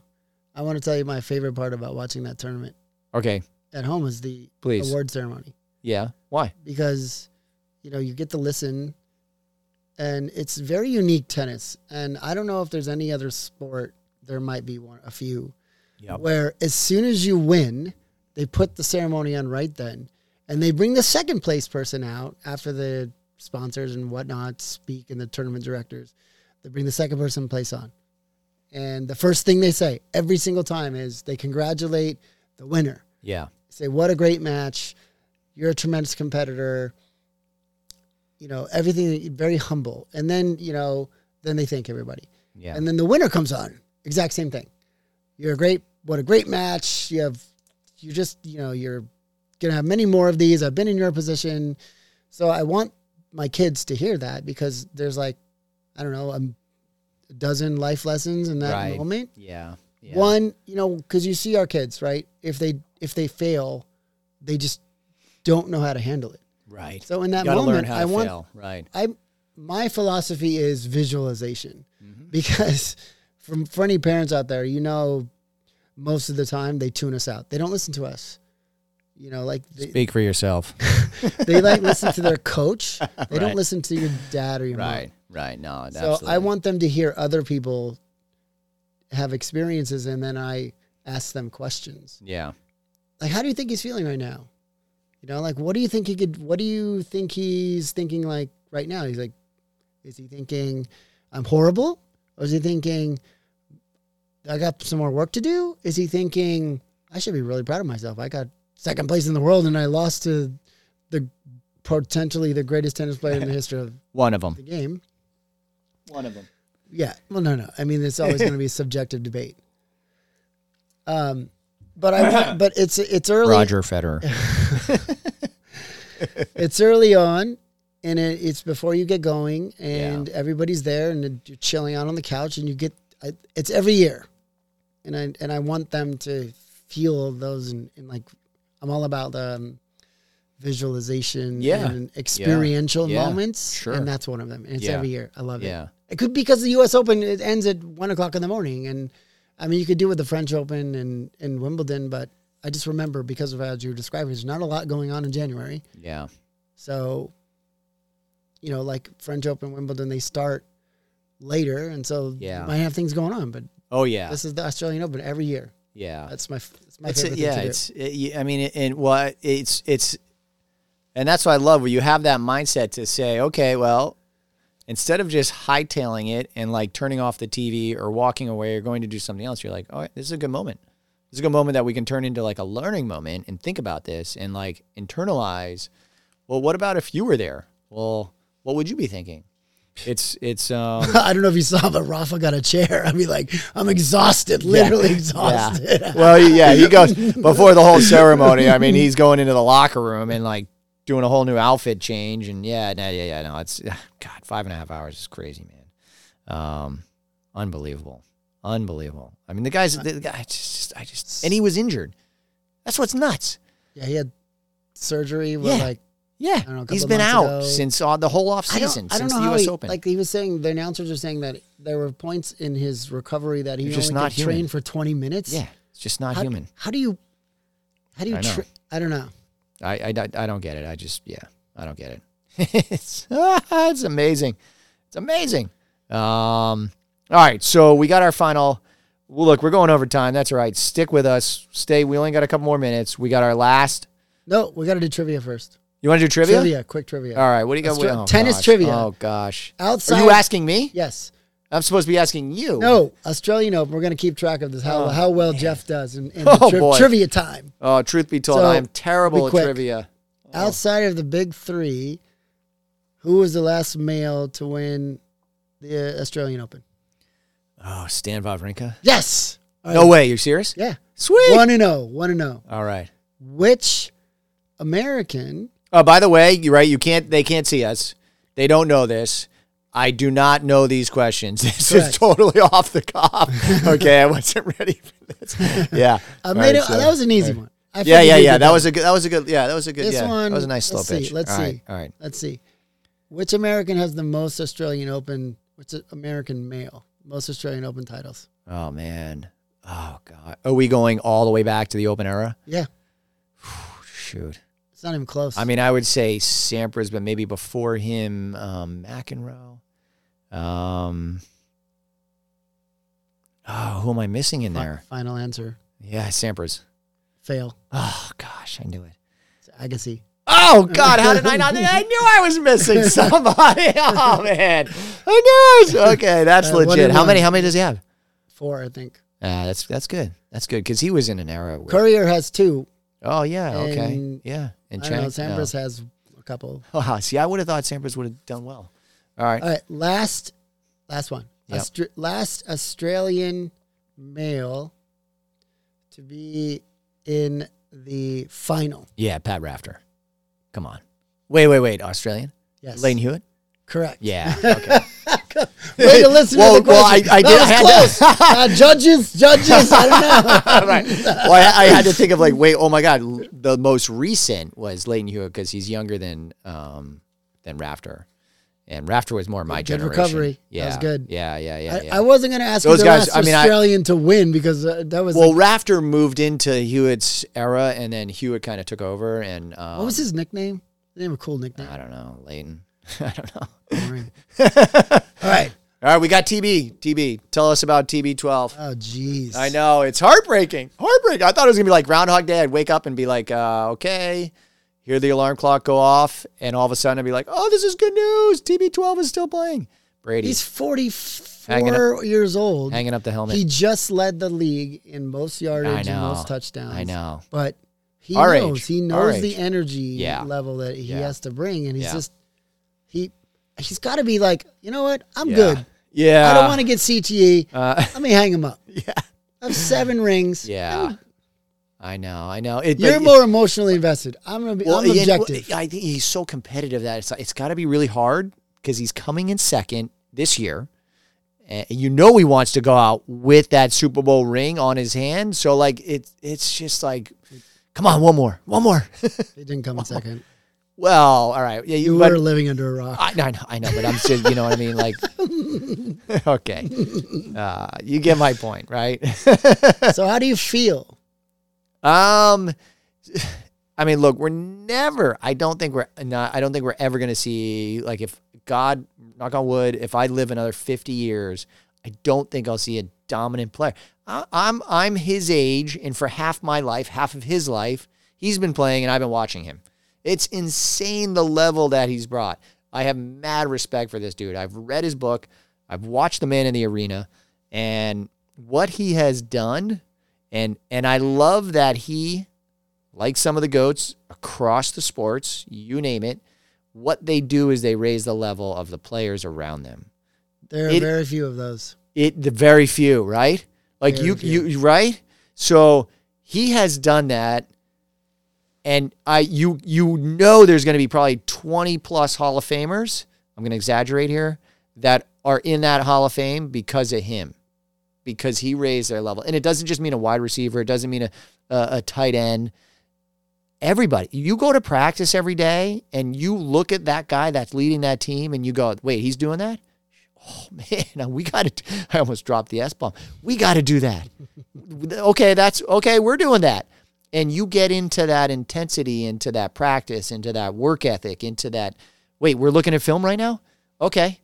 Speaker 2: I want to tell you my favorite part about watching that tournament
Speaker 1: okay.
Speaker 2: at home is the
Speaker 1: Please.
Speaker 2: award ceremony
Speaker 1: Yeah. Why?
Speaker 2: because you know you get to listen, and it's very unique tennis. And I don't know if there's any other sport. There might be one, a few,
Speaker 1: Yep.
Speaker 2: where as soon as you win, they put the ceremony on right then, and they bring the second place person out after the sponsors and whatnot speak and the tournament directors. They bring the second person place on, and the first thing they say every single time is they congratulate the winner.
Speaker 1: Yeah.
Speaker 2: Say what a great match! You're a tremendous competitor. You know everything very humble, and then you know then they thank everybody.
Speaker 1: Yeah.
Speaker 2: And then the winner comes on. Exact same thing. You're a great, what a great match. You have, you just, you know, you're going to have many more of these. I've been in your position. So I want my kids to hear that because there's like, I don't know, a dozen life lessons in that
Speaker 1: Right.
Speaker 2: moment.
Speaker 1: yeah. Yeah.
Speaker 2: One, you know, because you see our kids, right? If they, if they fail, they just don't know how to handle it.
Speaker 1: Right.
Speaker 2: So in that moment,
Speaker 1: learn how to
Speaker 2: I want,
Speaker 1: fail. Right.
Speaker 2: I my philosophy is visualization
Speaker 1: Mm-hmm.
Speaker 2: because from for any parents out there, you know, most of the time they tune us out. They don't listen to us. you know, like they,
Speaker 1: Speak for yourself.
Speaker 2: they like listen to their coach. They
Speaker 1: Right.
Speaker 2: don't listen to your dad or your mom.
Speaker 1: Right. No.
Speaker 2: So
Speaker 1: absolutely.
Speaker 2: I want them to hear other people have experiences, and then I ask them questions.
Speaker 1: Yeah.
Speaker 2: Like, how do you think he's feeling right now? You know, like, what do you think he could? What do you think he's thinking like right now? He's like, is he thinking I'm horrible, or is he thinking I got some more work to do? Is he thinking I should be really proud of myself? I got second place in the world, and I lost to the potentially the greatest tennis player in the history of
Speaker 1: One of them.
Speaker 2: the game.
Speaker 1: One of them.
Speaker 2: Yeah. Well, no, no. I mean, it's always going to be a subjective debate. Um, but I but it's it's early.
Speaker 1: Roger Federer.
Speaker 2: It's early on, and it, it's before you get going, and everybody's there, and you're chilling out on the couch, and you get. I, it's every year, and I and I want them to feel those, and, and like, I'm all about um, visualization,
Speaker 1: Yeah.
Speaker 2: and experiential
Speaker 1: Yeah.
Speaker 2: moments,
Speaker 1: Sure.
Speaker 2: and that's one of them. And it's
Speaker 1: Yeah.
Speaker 2: every year. I love it.
Speaker 1: yeah.
Speaker 2: It could because the U.S. Open it ends at one o'clock in the morning, and I mean you could do with the French Open and and Wimbledon, but I just remember because of as you were describing, there's not a lot going on in January,
Speaker 1: Yeah.
Speaker 2: so you know like French Open, Wimbledon, they start later, and so
Speaker 1: Yeah.
Speaker 2: you might have things going on. But
Speaker 1: Oh yeah.
Speaker 2: this is the Australian Open every year.
Speaker 1: yeah.
Speaker 2: That's my that's my
Speaker 1: It's
Speaker 2: favorite
Speaker 1: yeah, it's it, yeah, I mean, it, and well, it's it's, and that's what I love. Where you have that mindset to say, okay, well, instead of just hightailing it and like turning off the TV or walking away or going to do something else, you're like, oh, this is a good moment. This is a good moment that we can turn into like a learning moment and think about this and like internalize. Well, what about if you were there? Well, what would you be thinking? It's it's um.
Speaker 2: I don't know if you saw, but Rafa got a chair. I mean, like I'm exhausted, literally exhausted.
Speaker 1: Yeah. Well, yeah, he goes before the whole ceremony. I mean, he's going into the locker room and like doing a whole new outfit change. And yeah, no, yeah, yeah, no, it's God, five and a half hours is crazy, man. Um, unbelievable, unbelievable. I mean, the guy's the guy. I just, I just, and he was injured. That's what's nuts.
Speaker 2: Yeah, he had surgery. Where
Speaker 1: Yeah.
Speaker 2: like
Speaker 1: Yeah,
Speaker 2: don't know,
Speaker 1: he's been out
Speaker 2: ago.
Speaker 1: since uh, the whole off
Speaker 2: I don't,
Speaker 1: season since
Speaker 2: know
Speaker 1: the U.S.
Speaker 2: he,
Speaker 1: Open.
Speaker 2: Like he was saying, the announcers are saying that there were points in his recovery that he
Speaker 1: You're
Speaker 2: only
Speaker 1: just not human.
Speaker 2: train for 20 minutes.
Speaker 1: yeah, it's just not
Speaker 2: how,
Speaker 1: human.
Speaker 2: How do you? How do you?
Speaker 1: I.
Speaker 2: Tra- I don't know.
Speaker 1: I, I, I don't get it. I just, yeah, I don't get it. it's, it's amazing. It's amazing. Um, all right. So we got our final. Well, look, we're going over time. That's all right. Stick with us. Stay. We only got a couple more minutes. We got our last.
Speaker 2: No, we got to do trivia first.
Speaker 1: You want to do trivia?
Speaker 2: Trivia, quick trivia.
Speaker 1: All right. What do you got?
Speaker 2: Let's
Speaker 1: oh,
Speaker 2: tennis
Speaker 1: gosh.
Speaker 2: trivia.
Speaker 1: Oh, gosh.
Speaker 2: Outside.
Speaker 1: Are you asking me?
Speaker 2: Yes.
Speaker 1: I'm supposed to be asking you.
Speaker 2: No, Australian Open. We're going to keep track of this. How
Speaker 1: Oh,
Speaker 2: how well Geoff does in, in
Speaker 1: Oh,
Speaker 2: tri- trivia time.
Speaker 1: Oh, truth be told,
Speaker 2: So,
Speaker 1: I am terrible at trivia. Oh.
Speaker 2: Outside of the big three, who was the last male to win the Australian Open?
Speaker 1: Oh, Stan Wawrinka.
Speaker 2: Yes. All
Speaker 1: No
Speaker 2: right.
Speaker 1: way. You're serious?
Speaker 2: Yeah.
Speaker 1: Sweet.
Speaker 2: One and zero. One and zero.
Speaker 1: All right.
Speaker 2: Which American?
Speaker 1: Oh, by the way, you're right. You can't. They can't see us. They don't know this. I do not know these questions. This
Speaker 2: Correct.
Speaker 1: is totally off the cuff. okay, I wasn't ready for this. Yeah,
Speaker 2: I made
Speaker 1: right,
Speaker 2: it.
Speaker 1: so-
Speaker 2: that was an easy one. I
Speaker 1: Yeah, yeah, yeah. That was a good. That was a good. Yeah, that was a good.
Speaker 2: This
Speaker 1: yeah,
Speaker 2: one.
Speaker 1: that was a nice slow
Speaker 2: let's see,
Speaker 1: pitch.
Speaker 2: Let's
Speaker 1: All
Speaker 2: see.
Speaker 1: right, all right.
Speaker 2: Let's see. Which American has the most Australian Open? Which American male most Australian Open titles?
Speaker 1: Oh man. Oh god. Are we going all the way back to the Open era?
Speaker 2: Yeah,
Speaker 1: Shoot.
Speaker 2: it's not even close.
Speaker 1: I mean, I would say Sampras, but maybe before him, um, McEnroe. Um. Oh, who am I missing in there?
Speaker 2: Final answer.
Speaker 1: Yeah, Sampras.
Speaker 2: Fail.
Speaker 1: Oh gosh, I knew it.
Speaker 2: It's Agassi.
Speaker 1: Oh God, how did I not? I knew I was missing somebody. Oh man, I knew it. Okay, that's
Speaker 2: Uh,
Speaker 1: legit. How many? How many does he have?
Speaker 2: Four, I think.
Speaker 1: Uh, that's that's good. That's good because he was in an era. Where,
Speaker 2: Courier has two.
Speaker 1: oh yeah, okay,
Speaker 2: And-
Speaker 1: yeah. And
Speaker 2: know. Sampras has a couple.
Speaker 1: Oh. Oh, see, I would have thought Sampras would have done well. All right.
Speaker 2: All right, last, last one.
Speaker 1: Yep.
Speaker 2: Austra- last Australian male to be in the final.
Speaker 1: Yeah, Pat Rafter. Come on. Wait, wait, wait. Australian.
Speaker 2: Yes,
Speaker 1: Lleyton Hewitt.
Speaker 2: Correct.
Speaker 1: Yeah. Okay.
Speaker 2: Way to listen
Speaker 1: Well-
Speaker 2: to the question.
Speaker 1: well, I-. I
Speaker 2: that
Speaker 1: did- I had
Speaker 2: close.
Speaker 1: to-
Speaker 2: uh, judges, judges. I don't know.
Speaker 1: right. Well, I, I had to think of like, wait, oh my God, the most recent was Lleyton Hewitt because he's younger than um, than Rafter, and Rafter was more my
Speaker 2: Good
Speaker 1: generation.
Speaker 2: recovery. That
Speaker 1: Yeah,
Speaker 2: was good.
Speaker 1: Yeah, yeah, yeah.
Speaker 2: I,
Speaker 1: yeah.
Speaker 2: I wasn't going to ask
Speaker 1: Those guys- I mean, I-
Speaker 2: Australian to win because uh, that was
Speaker 1: well,
Speaker 2: like,
Speaker 1: Rafter moved into Hewitt's era, and then Hewitt kind of took over. And um,
Speaker 2: what was his nickname? He had a cool nickname.
Speaker 1: I don't know, Lleyton. I don't know.
Speaker 2: All right.
Speaker 1: All right, we got TB. TB, tell us about TB12.
Speaker 2: Oh, jeez.
Speaker 1: I know it's heartbreaking. Heartbreaking. I thought it was gonna be like Groundhog Day. I'd wake up and be like, uh, okay, hear the alarm clock go off, and all of a sudden I'd be like, oh, this is good news. TB12 is still playing. Brady
Speaker 2: He's
Speaker 1: hanging
Speaker 2: 44 years old.
Speaker 1: hanging up the helmet.
Speaker 2: He just led the league in most yardage and most touchdowns.
Speaker 1: I know.
Speaker 2: But he
Speaker 1: Our
Speaker 2: knows.
Speaker 1: age.
Speaker 2: He
Speaker 1: Our
Speaker 2: knows the
Speaker 1: age.
Speaker 2: energy
Speaker 1: Yeah.
Speaker 2: level that he
Speaker 1: Yeah.
Speaker 2: has to bring. And he's
Speaker 1: Yeah.
Speaker 2: just, he, he's got to be like, you know what? I'm good.
Speaker 1: Yeah.
Speaker 2: I don't want to get CTE.
Speaker 1: Uh,
Speaker 2: Let me hang him up.
Speaker 1: yeah.
Speaker 2: I have seven rings.
Speaker 1: Yeah. I know. I know. It,
Speaker 2: You're more emotionally invested. I'm gonna be. I'm
Speaker 1: yeah,
Speaker 2: objective.
Speaker 1: well, I think he's so competitive that it's it's got to be really hard because he's coming in second this year. And you know he wants to go out with that Super Bowl ring on his hand. So like it's it's just like, come on, one more, one more.
Speaker 2: He didn't come in second.
Speaker 1: well, all right, yeah,
Speaker 2: You
Speaker 1: you.
Speaker 2: Were living under a rock.
Speaker 1: I, I know, I know, but I'm just, you know what I mean. Like, okay, uh, you get my point, right?
Speaker 2: so how do you feel?
Speaker 1: Um, I mean, look, we're never. I don't think we're not. I don't think we're ever going to see like if God, knock on wood, if I live another fifty years, I don't think I'll see a dominant player. I, I'm I'm his age, and for half my life, half of his life, he's been playing, and I've been watching him. It's insane the level that he's brought. I have mad respect for this dude. I've read his book. I've watched the man in the arena, and what he has done and and I love that he, like some of the goats across the sports, you name it, what they do is they raise the level of the players around them.
Speaker 2: There are
Speaker 1: It-
Speaker 2: very few of those.
Speaker 1: It the very few, right? Like
Speaker 2: Very
Speaker 1: you
Speaker 2: few.
Speaker 1: you right? So he has done that and I you you know there's going to be probably 20 plus Hall of Famers. I'm going to exaggerate here that are in that Hall of Fame because of him. Because he raised their level. And it doesn't just mean a wide receiver, it doesn't mean a a, a tight end. Everybody, you go to practice every day and you look at that guy that's leading that team and you go, "Wait, he's doing that?" Oh man, we got to. I almost dropped the S bomb. We got to do that. okay, that's okay. We're doing that, and you get into that intensity, into that practice, into that work ethic, into that. Wait, we're looking at film right now. Okay,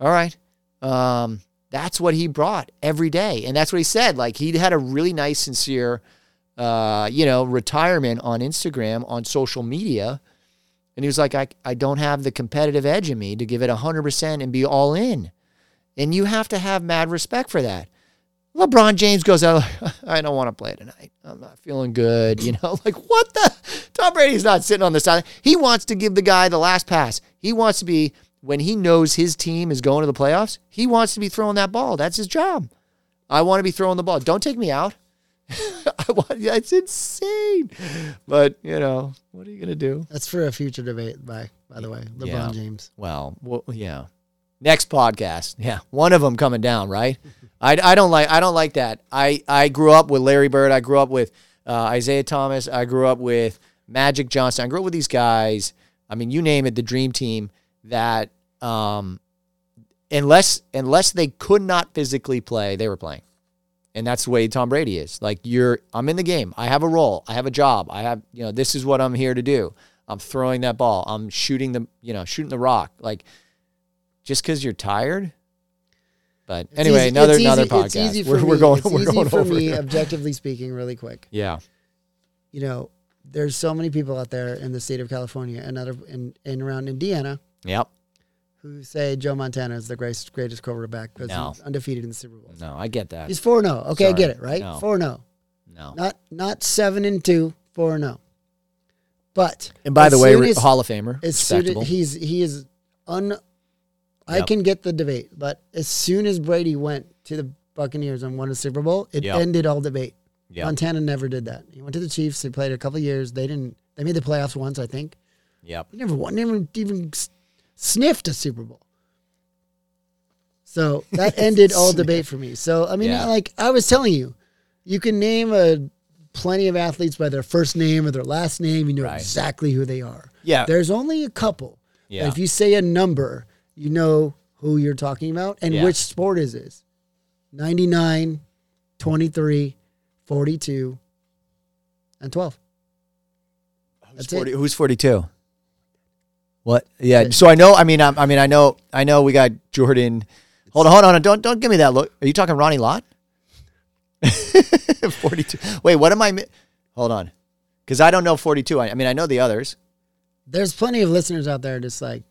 Speaker 1: all right. Um, that's what he brought every day, and that's what he said. Like he had a really nice, sincere, uh, you know, retirement on Instagram, on social media. And he was like, I, I don't have the competitive edge in me to give it 100% and be all in. And you have to have mad respect for that. LeBron James goes out, I don't want to play tonight. I'm not feeling good. You know, like what the? Tom Brady's not sitting on the side. He wants to give the guy the last pass. He wants to be, when he knows his team is going to the playoffs, he wants to be throwing that ball. That's his job. I want to be throwing the ball. Don't take me out. I want, it's insane. But, you know, what are you going to do?
Speaker 2: That's for a future debate. By by the way, LeBron
Speaker 1: Yeah.
Speaker 2: James.
Speaker 1: Well, well, yeah. Next podcast, yeah, one of them coming down, right? I, I don't like I don't like that. I I grew up with Larry Bird. I grew up with uh, Isiah Thomas. I grew up with Magic Johnson. I grew up with these guys. I mean, you name it, the dream team. That um, unless unless they could not physically play, they were playing, and that's the way Tom Brady is. Like you're, I'm in the game. I have a role. I have a job. I have, you know, this is what I'm here to do. I'm throwing that ball. I'm shooting the, you know, shooting the rock. Like just because you're tired. But
Speaker 2: It's
Speaker 1: anyway,
Speaker 2: easy-
Speaker 1: another another podcast. we're, we're
Speaker 2: me-
Speaker 1: going. We're going
Speaker 2: for
Speaker 1: over.
Speaker 2: me, objectively speaking, really quick.
Speaker 1: Yeah.
Speaker 2: You know, there's so many people out there in the state of California and other in, in around Indiana
Speaker 1: Yep.
Speaker 2: who say Joe Montana is the greatest greatest quarterback because
Speaker 1: No.
Speaker 2: he's undefeated in the Super Bowl.
Speaker 1: No, I get that.
Speaker 2: He's four zero. Oh. Okay, I
Speaker 1: Sorry.
Speaker 2: get it. Right,
Speaker 1: No.
Speaker 2: four zero. Oh.
Speaker 1: no.
Speaker 2: Not not seven and two. Four zero. Oh. But
Speaker 1: And by
Speaker 2: as
Speaker 1: the way,
Speaker 2: soon
Speaker 1: re-
Speaker 2: as-
Speaker 1: Hall of Famer,
Speaker 2: as soon as he's he is un. I
Speaker 1: Yep.
Speaker 2: can get the debate, but as soon as Brady went to the Buccaneers and won a Super Bowl, it
Speaker 1: Yep.
Speaker 2: ended all debate. Montana never did that. He went to the Chiefs. They played a couple of years. They didn't. They made the playoffs once, I think.
Speaker 1: Yep.
Speaker 2: He never won. Never even s- sniffed a Super Bowl. So that ended all debate for me. So I mean,
Speaker 1: Yeah.
Speaker 2: like I was telling you, you can name a plenty of athletes by their first name or their last name. You know
Speaker 1: Right.
Speaker 2: exactly who they are.
Speaker 1: Yeah.
Speaker 2: There's only a couple.
Speaker 1: Yeah.
Speaker 2: If you say a number you know who you're talking about and
Speaker 1: Yeah.
Speaker 2: which sport is this. 99, 23, 42, and 12.
Speaker 1: Who's,
Speaker 2: That's
Speaker 1: 40,
Speaker 2: it.
Speaker 1: who's 42? What? Yeah. So I know. I mean, I, I mean, I know. I know. We got Jordan. Hold on, hold on. Don't don't give me that look. Are you talking Ronnie Lott? 42. Wait, what am I? mi- Hold on, because I don't know 42. I, I mean, I know the others.
Speaker 2: There's plenty of listeners out there just like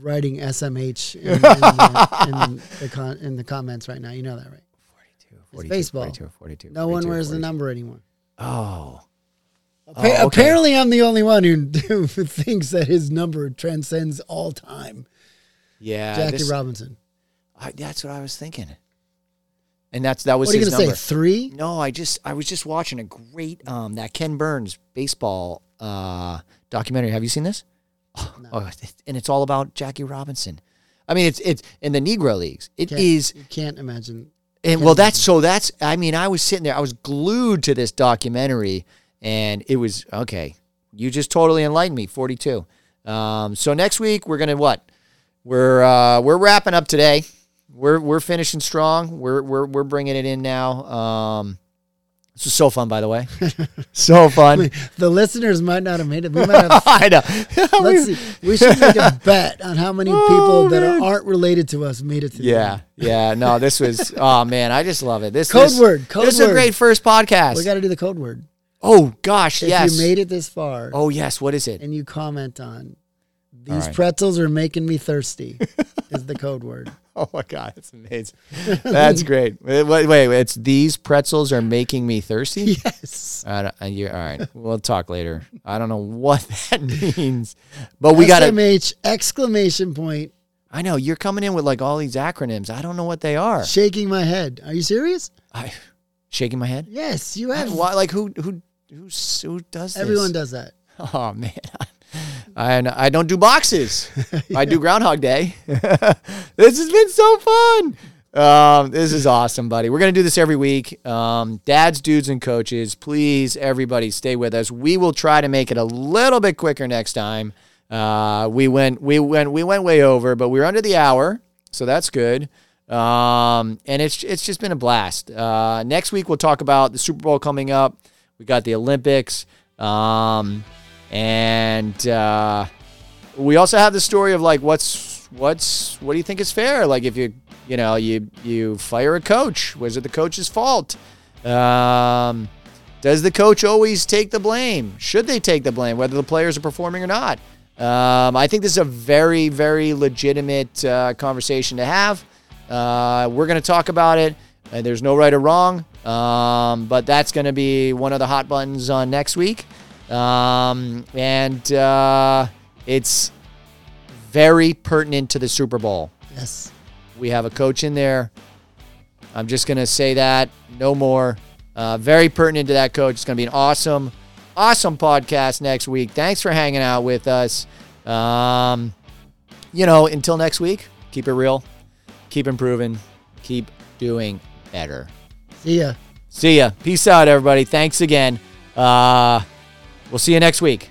Speaker 2: writing SMH in, in, the, in, the con- in the comments right now. You know that, right?
Speaker 1: 42,
Speaker 2: baseball.
Speaker 1: 42, 42.
Speaker 2: No one
Speaker 1: 42,
Speaker 2: wears the number anymore.
Speaker 1: Oh.
Speaker 2: Appa-
Speaker 1: okay.
Speaker 2: Apparently, I'm the only one who, who thinks that his number transcends all time.
Speaker 1: Yeah.
Speaker 2: Jackie
Speaker 1: this-
Speaker 2: Robinson.
Speaker 1: I, that's what I was thinking. And that's that was
Speaker 2: What are you
Speaker 1: his
Speaker 2: going to
Speaker 1: number.
Speaker 2: say? Three?
Speaker 1: No, I just I was just watching a great um that Ken Burns baseball uh documentary. Have you seen this? Oh, and it's all about Jackie Robinson. I mean, it's it's in the Negro leagues. It
Speaker 2: Can't-
Speaker 1: is,
Speaker 2: You can't imagine.
Speaker 1: and well, that's so that's. I mean, I was sitting there, I was glued to this documentary, and it was okay. You just totally enlightened me. Forty two. Um, so next week we're gonna what? We're uh, we're wrapping up today. We're we're finishing strong. We're we're we're bringing it in now. Um, this was so fun, by the way. so fun.
Speaker 2: The listeners might not have made it. We might have.
Speaker 1: I know.
Speaker 2: let's see. We should make a bet on how many people that
Speaker 1: man.
Speaker 2: are, aren't related to us made it to
Speaker 1: Yeah, yeah. No, this was. Oh man, I just love it. This
Speaker 2: Code
Speaker 1: this,
Speaker 2: word, code
Speaker 1: this is a great first podcast.
Speaker 2: We got to do the code word.
Speaker 1: Oh gosh,
Speaker 2: If
Speaker 1: yes.
Speaker 2: you made it this far
Speaker 1: oh yes. What is it?
Speaker 2: and you comment on these
Speaker 1: right.
Speaker 2: pretzels are making me thirsty is the code word.
Speaker 1: Oh my god, that's amazing. That's great. Wait, wait, wait. It's these pretzels are making me thirsty.
Speaker 2: Yes.
Speaker 1: I don't, uh, you're, all right, we'll talk later. I don't know what that means, but we got.
Speaker 2: SMH exclamation point
Speaker 1: I know you're coming in with like all these acronyms. I don't know what they are.
Speaker 2: shaking my head. Are you serious?
Speaker 1: I shaking my head.
Speaker 2: Yes, you have.
Speaker 1: Why, like who who who who does this?
Speaker 2: Everyone does that.
Speaker 1: Oh man, I I don't do boxes. I do Groundhog Day. this has been so fun. Um, this is awesome, buddy. We're gonna do this every week. Um, dads, dudes, and coaches, please, everybody, stay with us. We will try to make it a little bit quicker next time. Uh, we went we went we went way over, but we were under the hour, so that's good. Um, and it's it's just been a blast. Uh, next week we'll talk about the Super Bowl coming up. We got the Olympics. Um, and uh, we also have the story of like what's what's what do you think is fair? Like if you you know you you fire a coach, was it the coach's fault? Um, does the coach always take the blame? Should they take the blame, whether the players are performing or not? Um, I think this is a very very legitimate uh, conversation to have. Uh, we're going to talk about it. And there's no right or wrong, um, but that's going to be one of the hot buttons on next week. Um, and uh, it's very pertinent to the Super Bowl.
Speaker 2: Yes.
Speaker 1: We have a coach in there. I'm just going to say that. No more. Uh, very pertinent to that coach. It's going to be an awesome, awesome podcast next week. Thanks for hanging out with us. Um, you know, until next week, keep it real, keep improving, keep doing better.
Speaker 2: See ya.
Speaker 1: See ya. Peace out, everybody. Thanks again. Uh, we'll see you next week.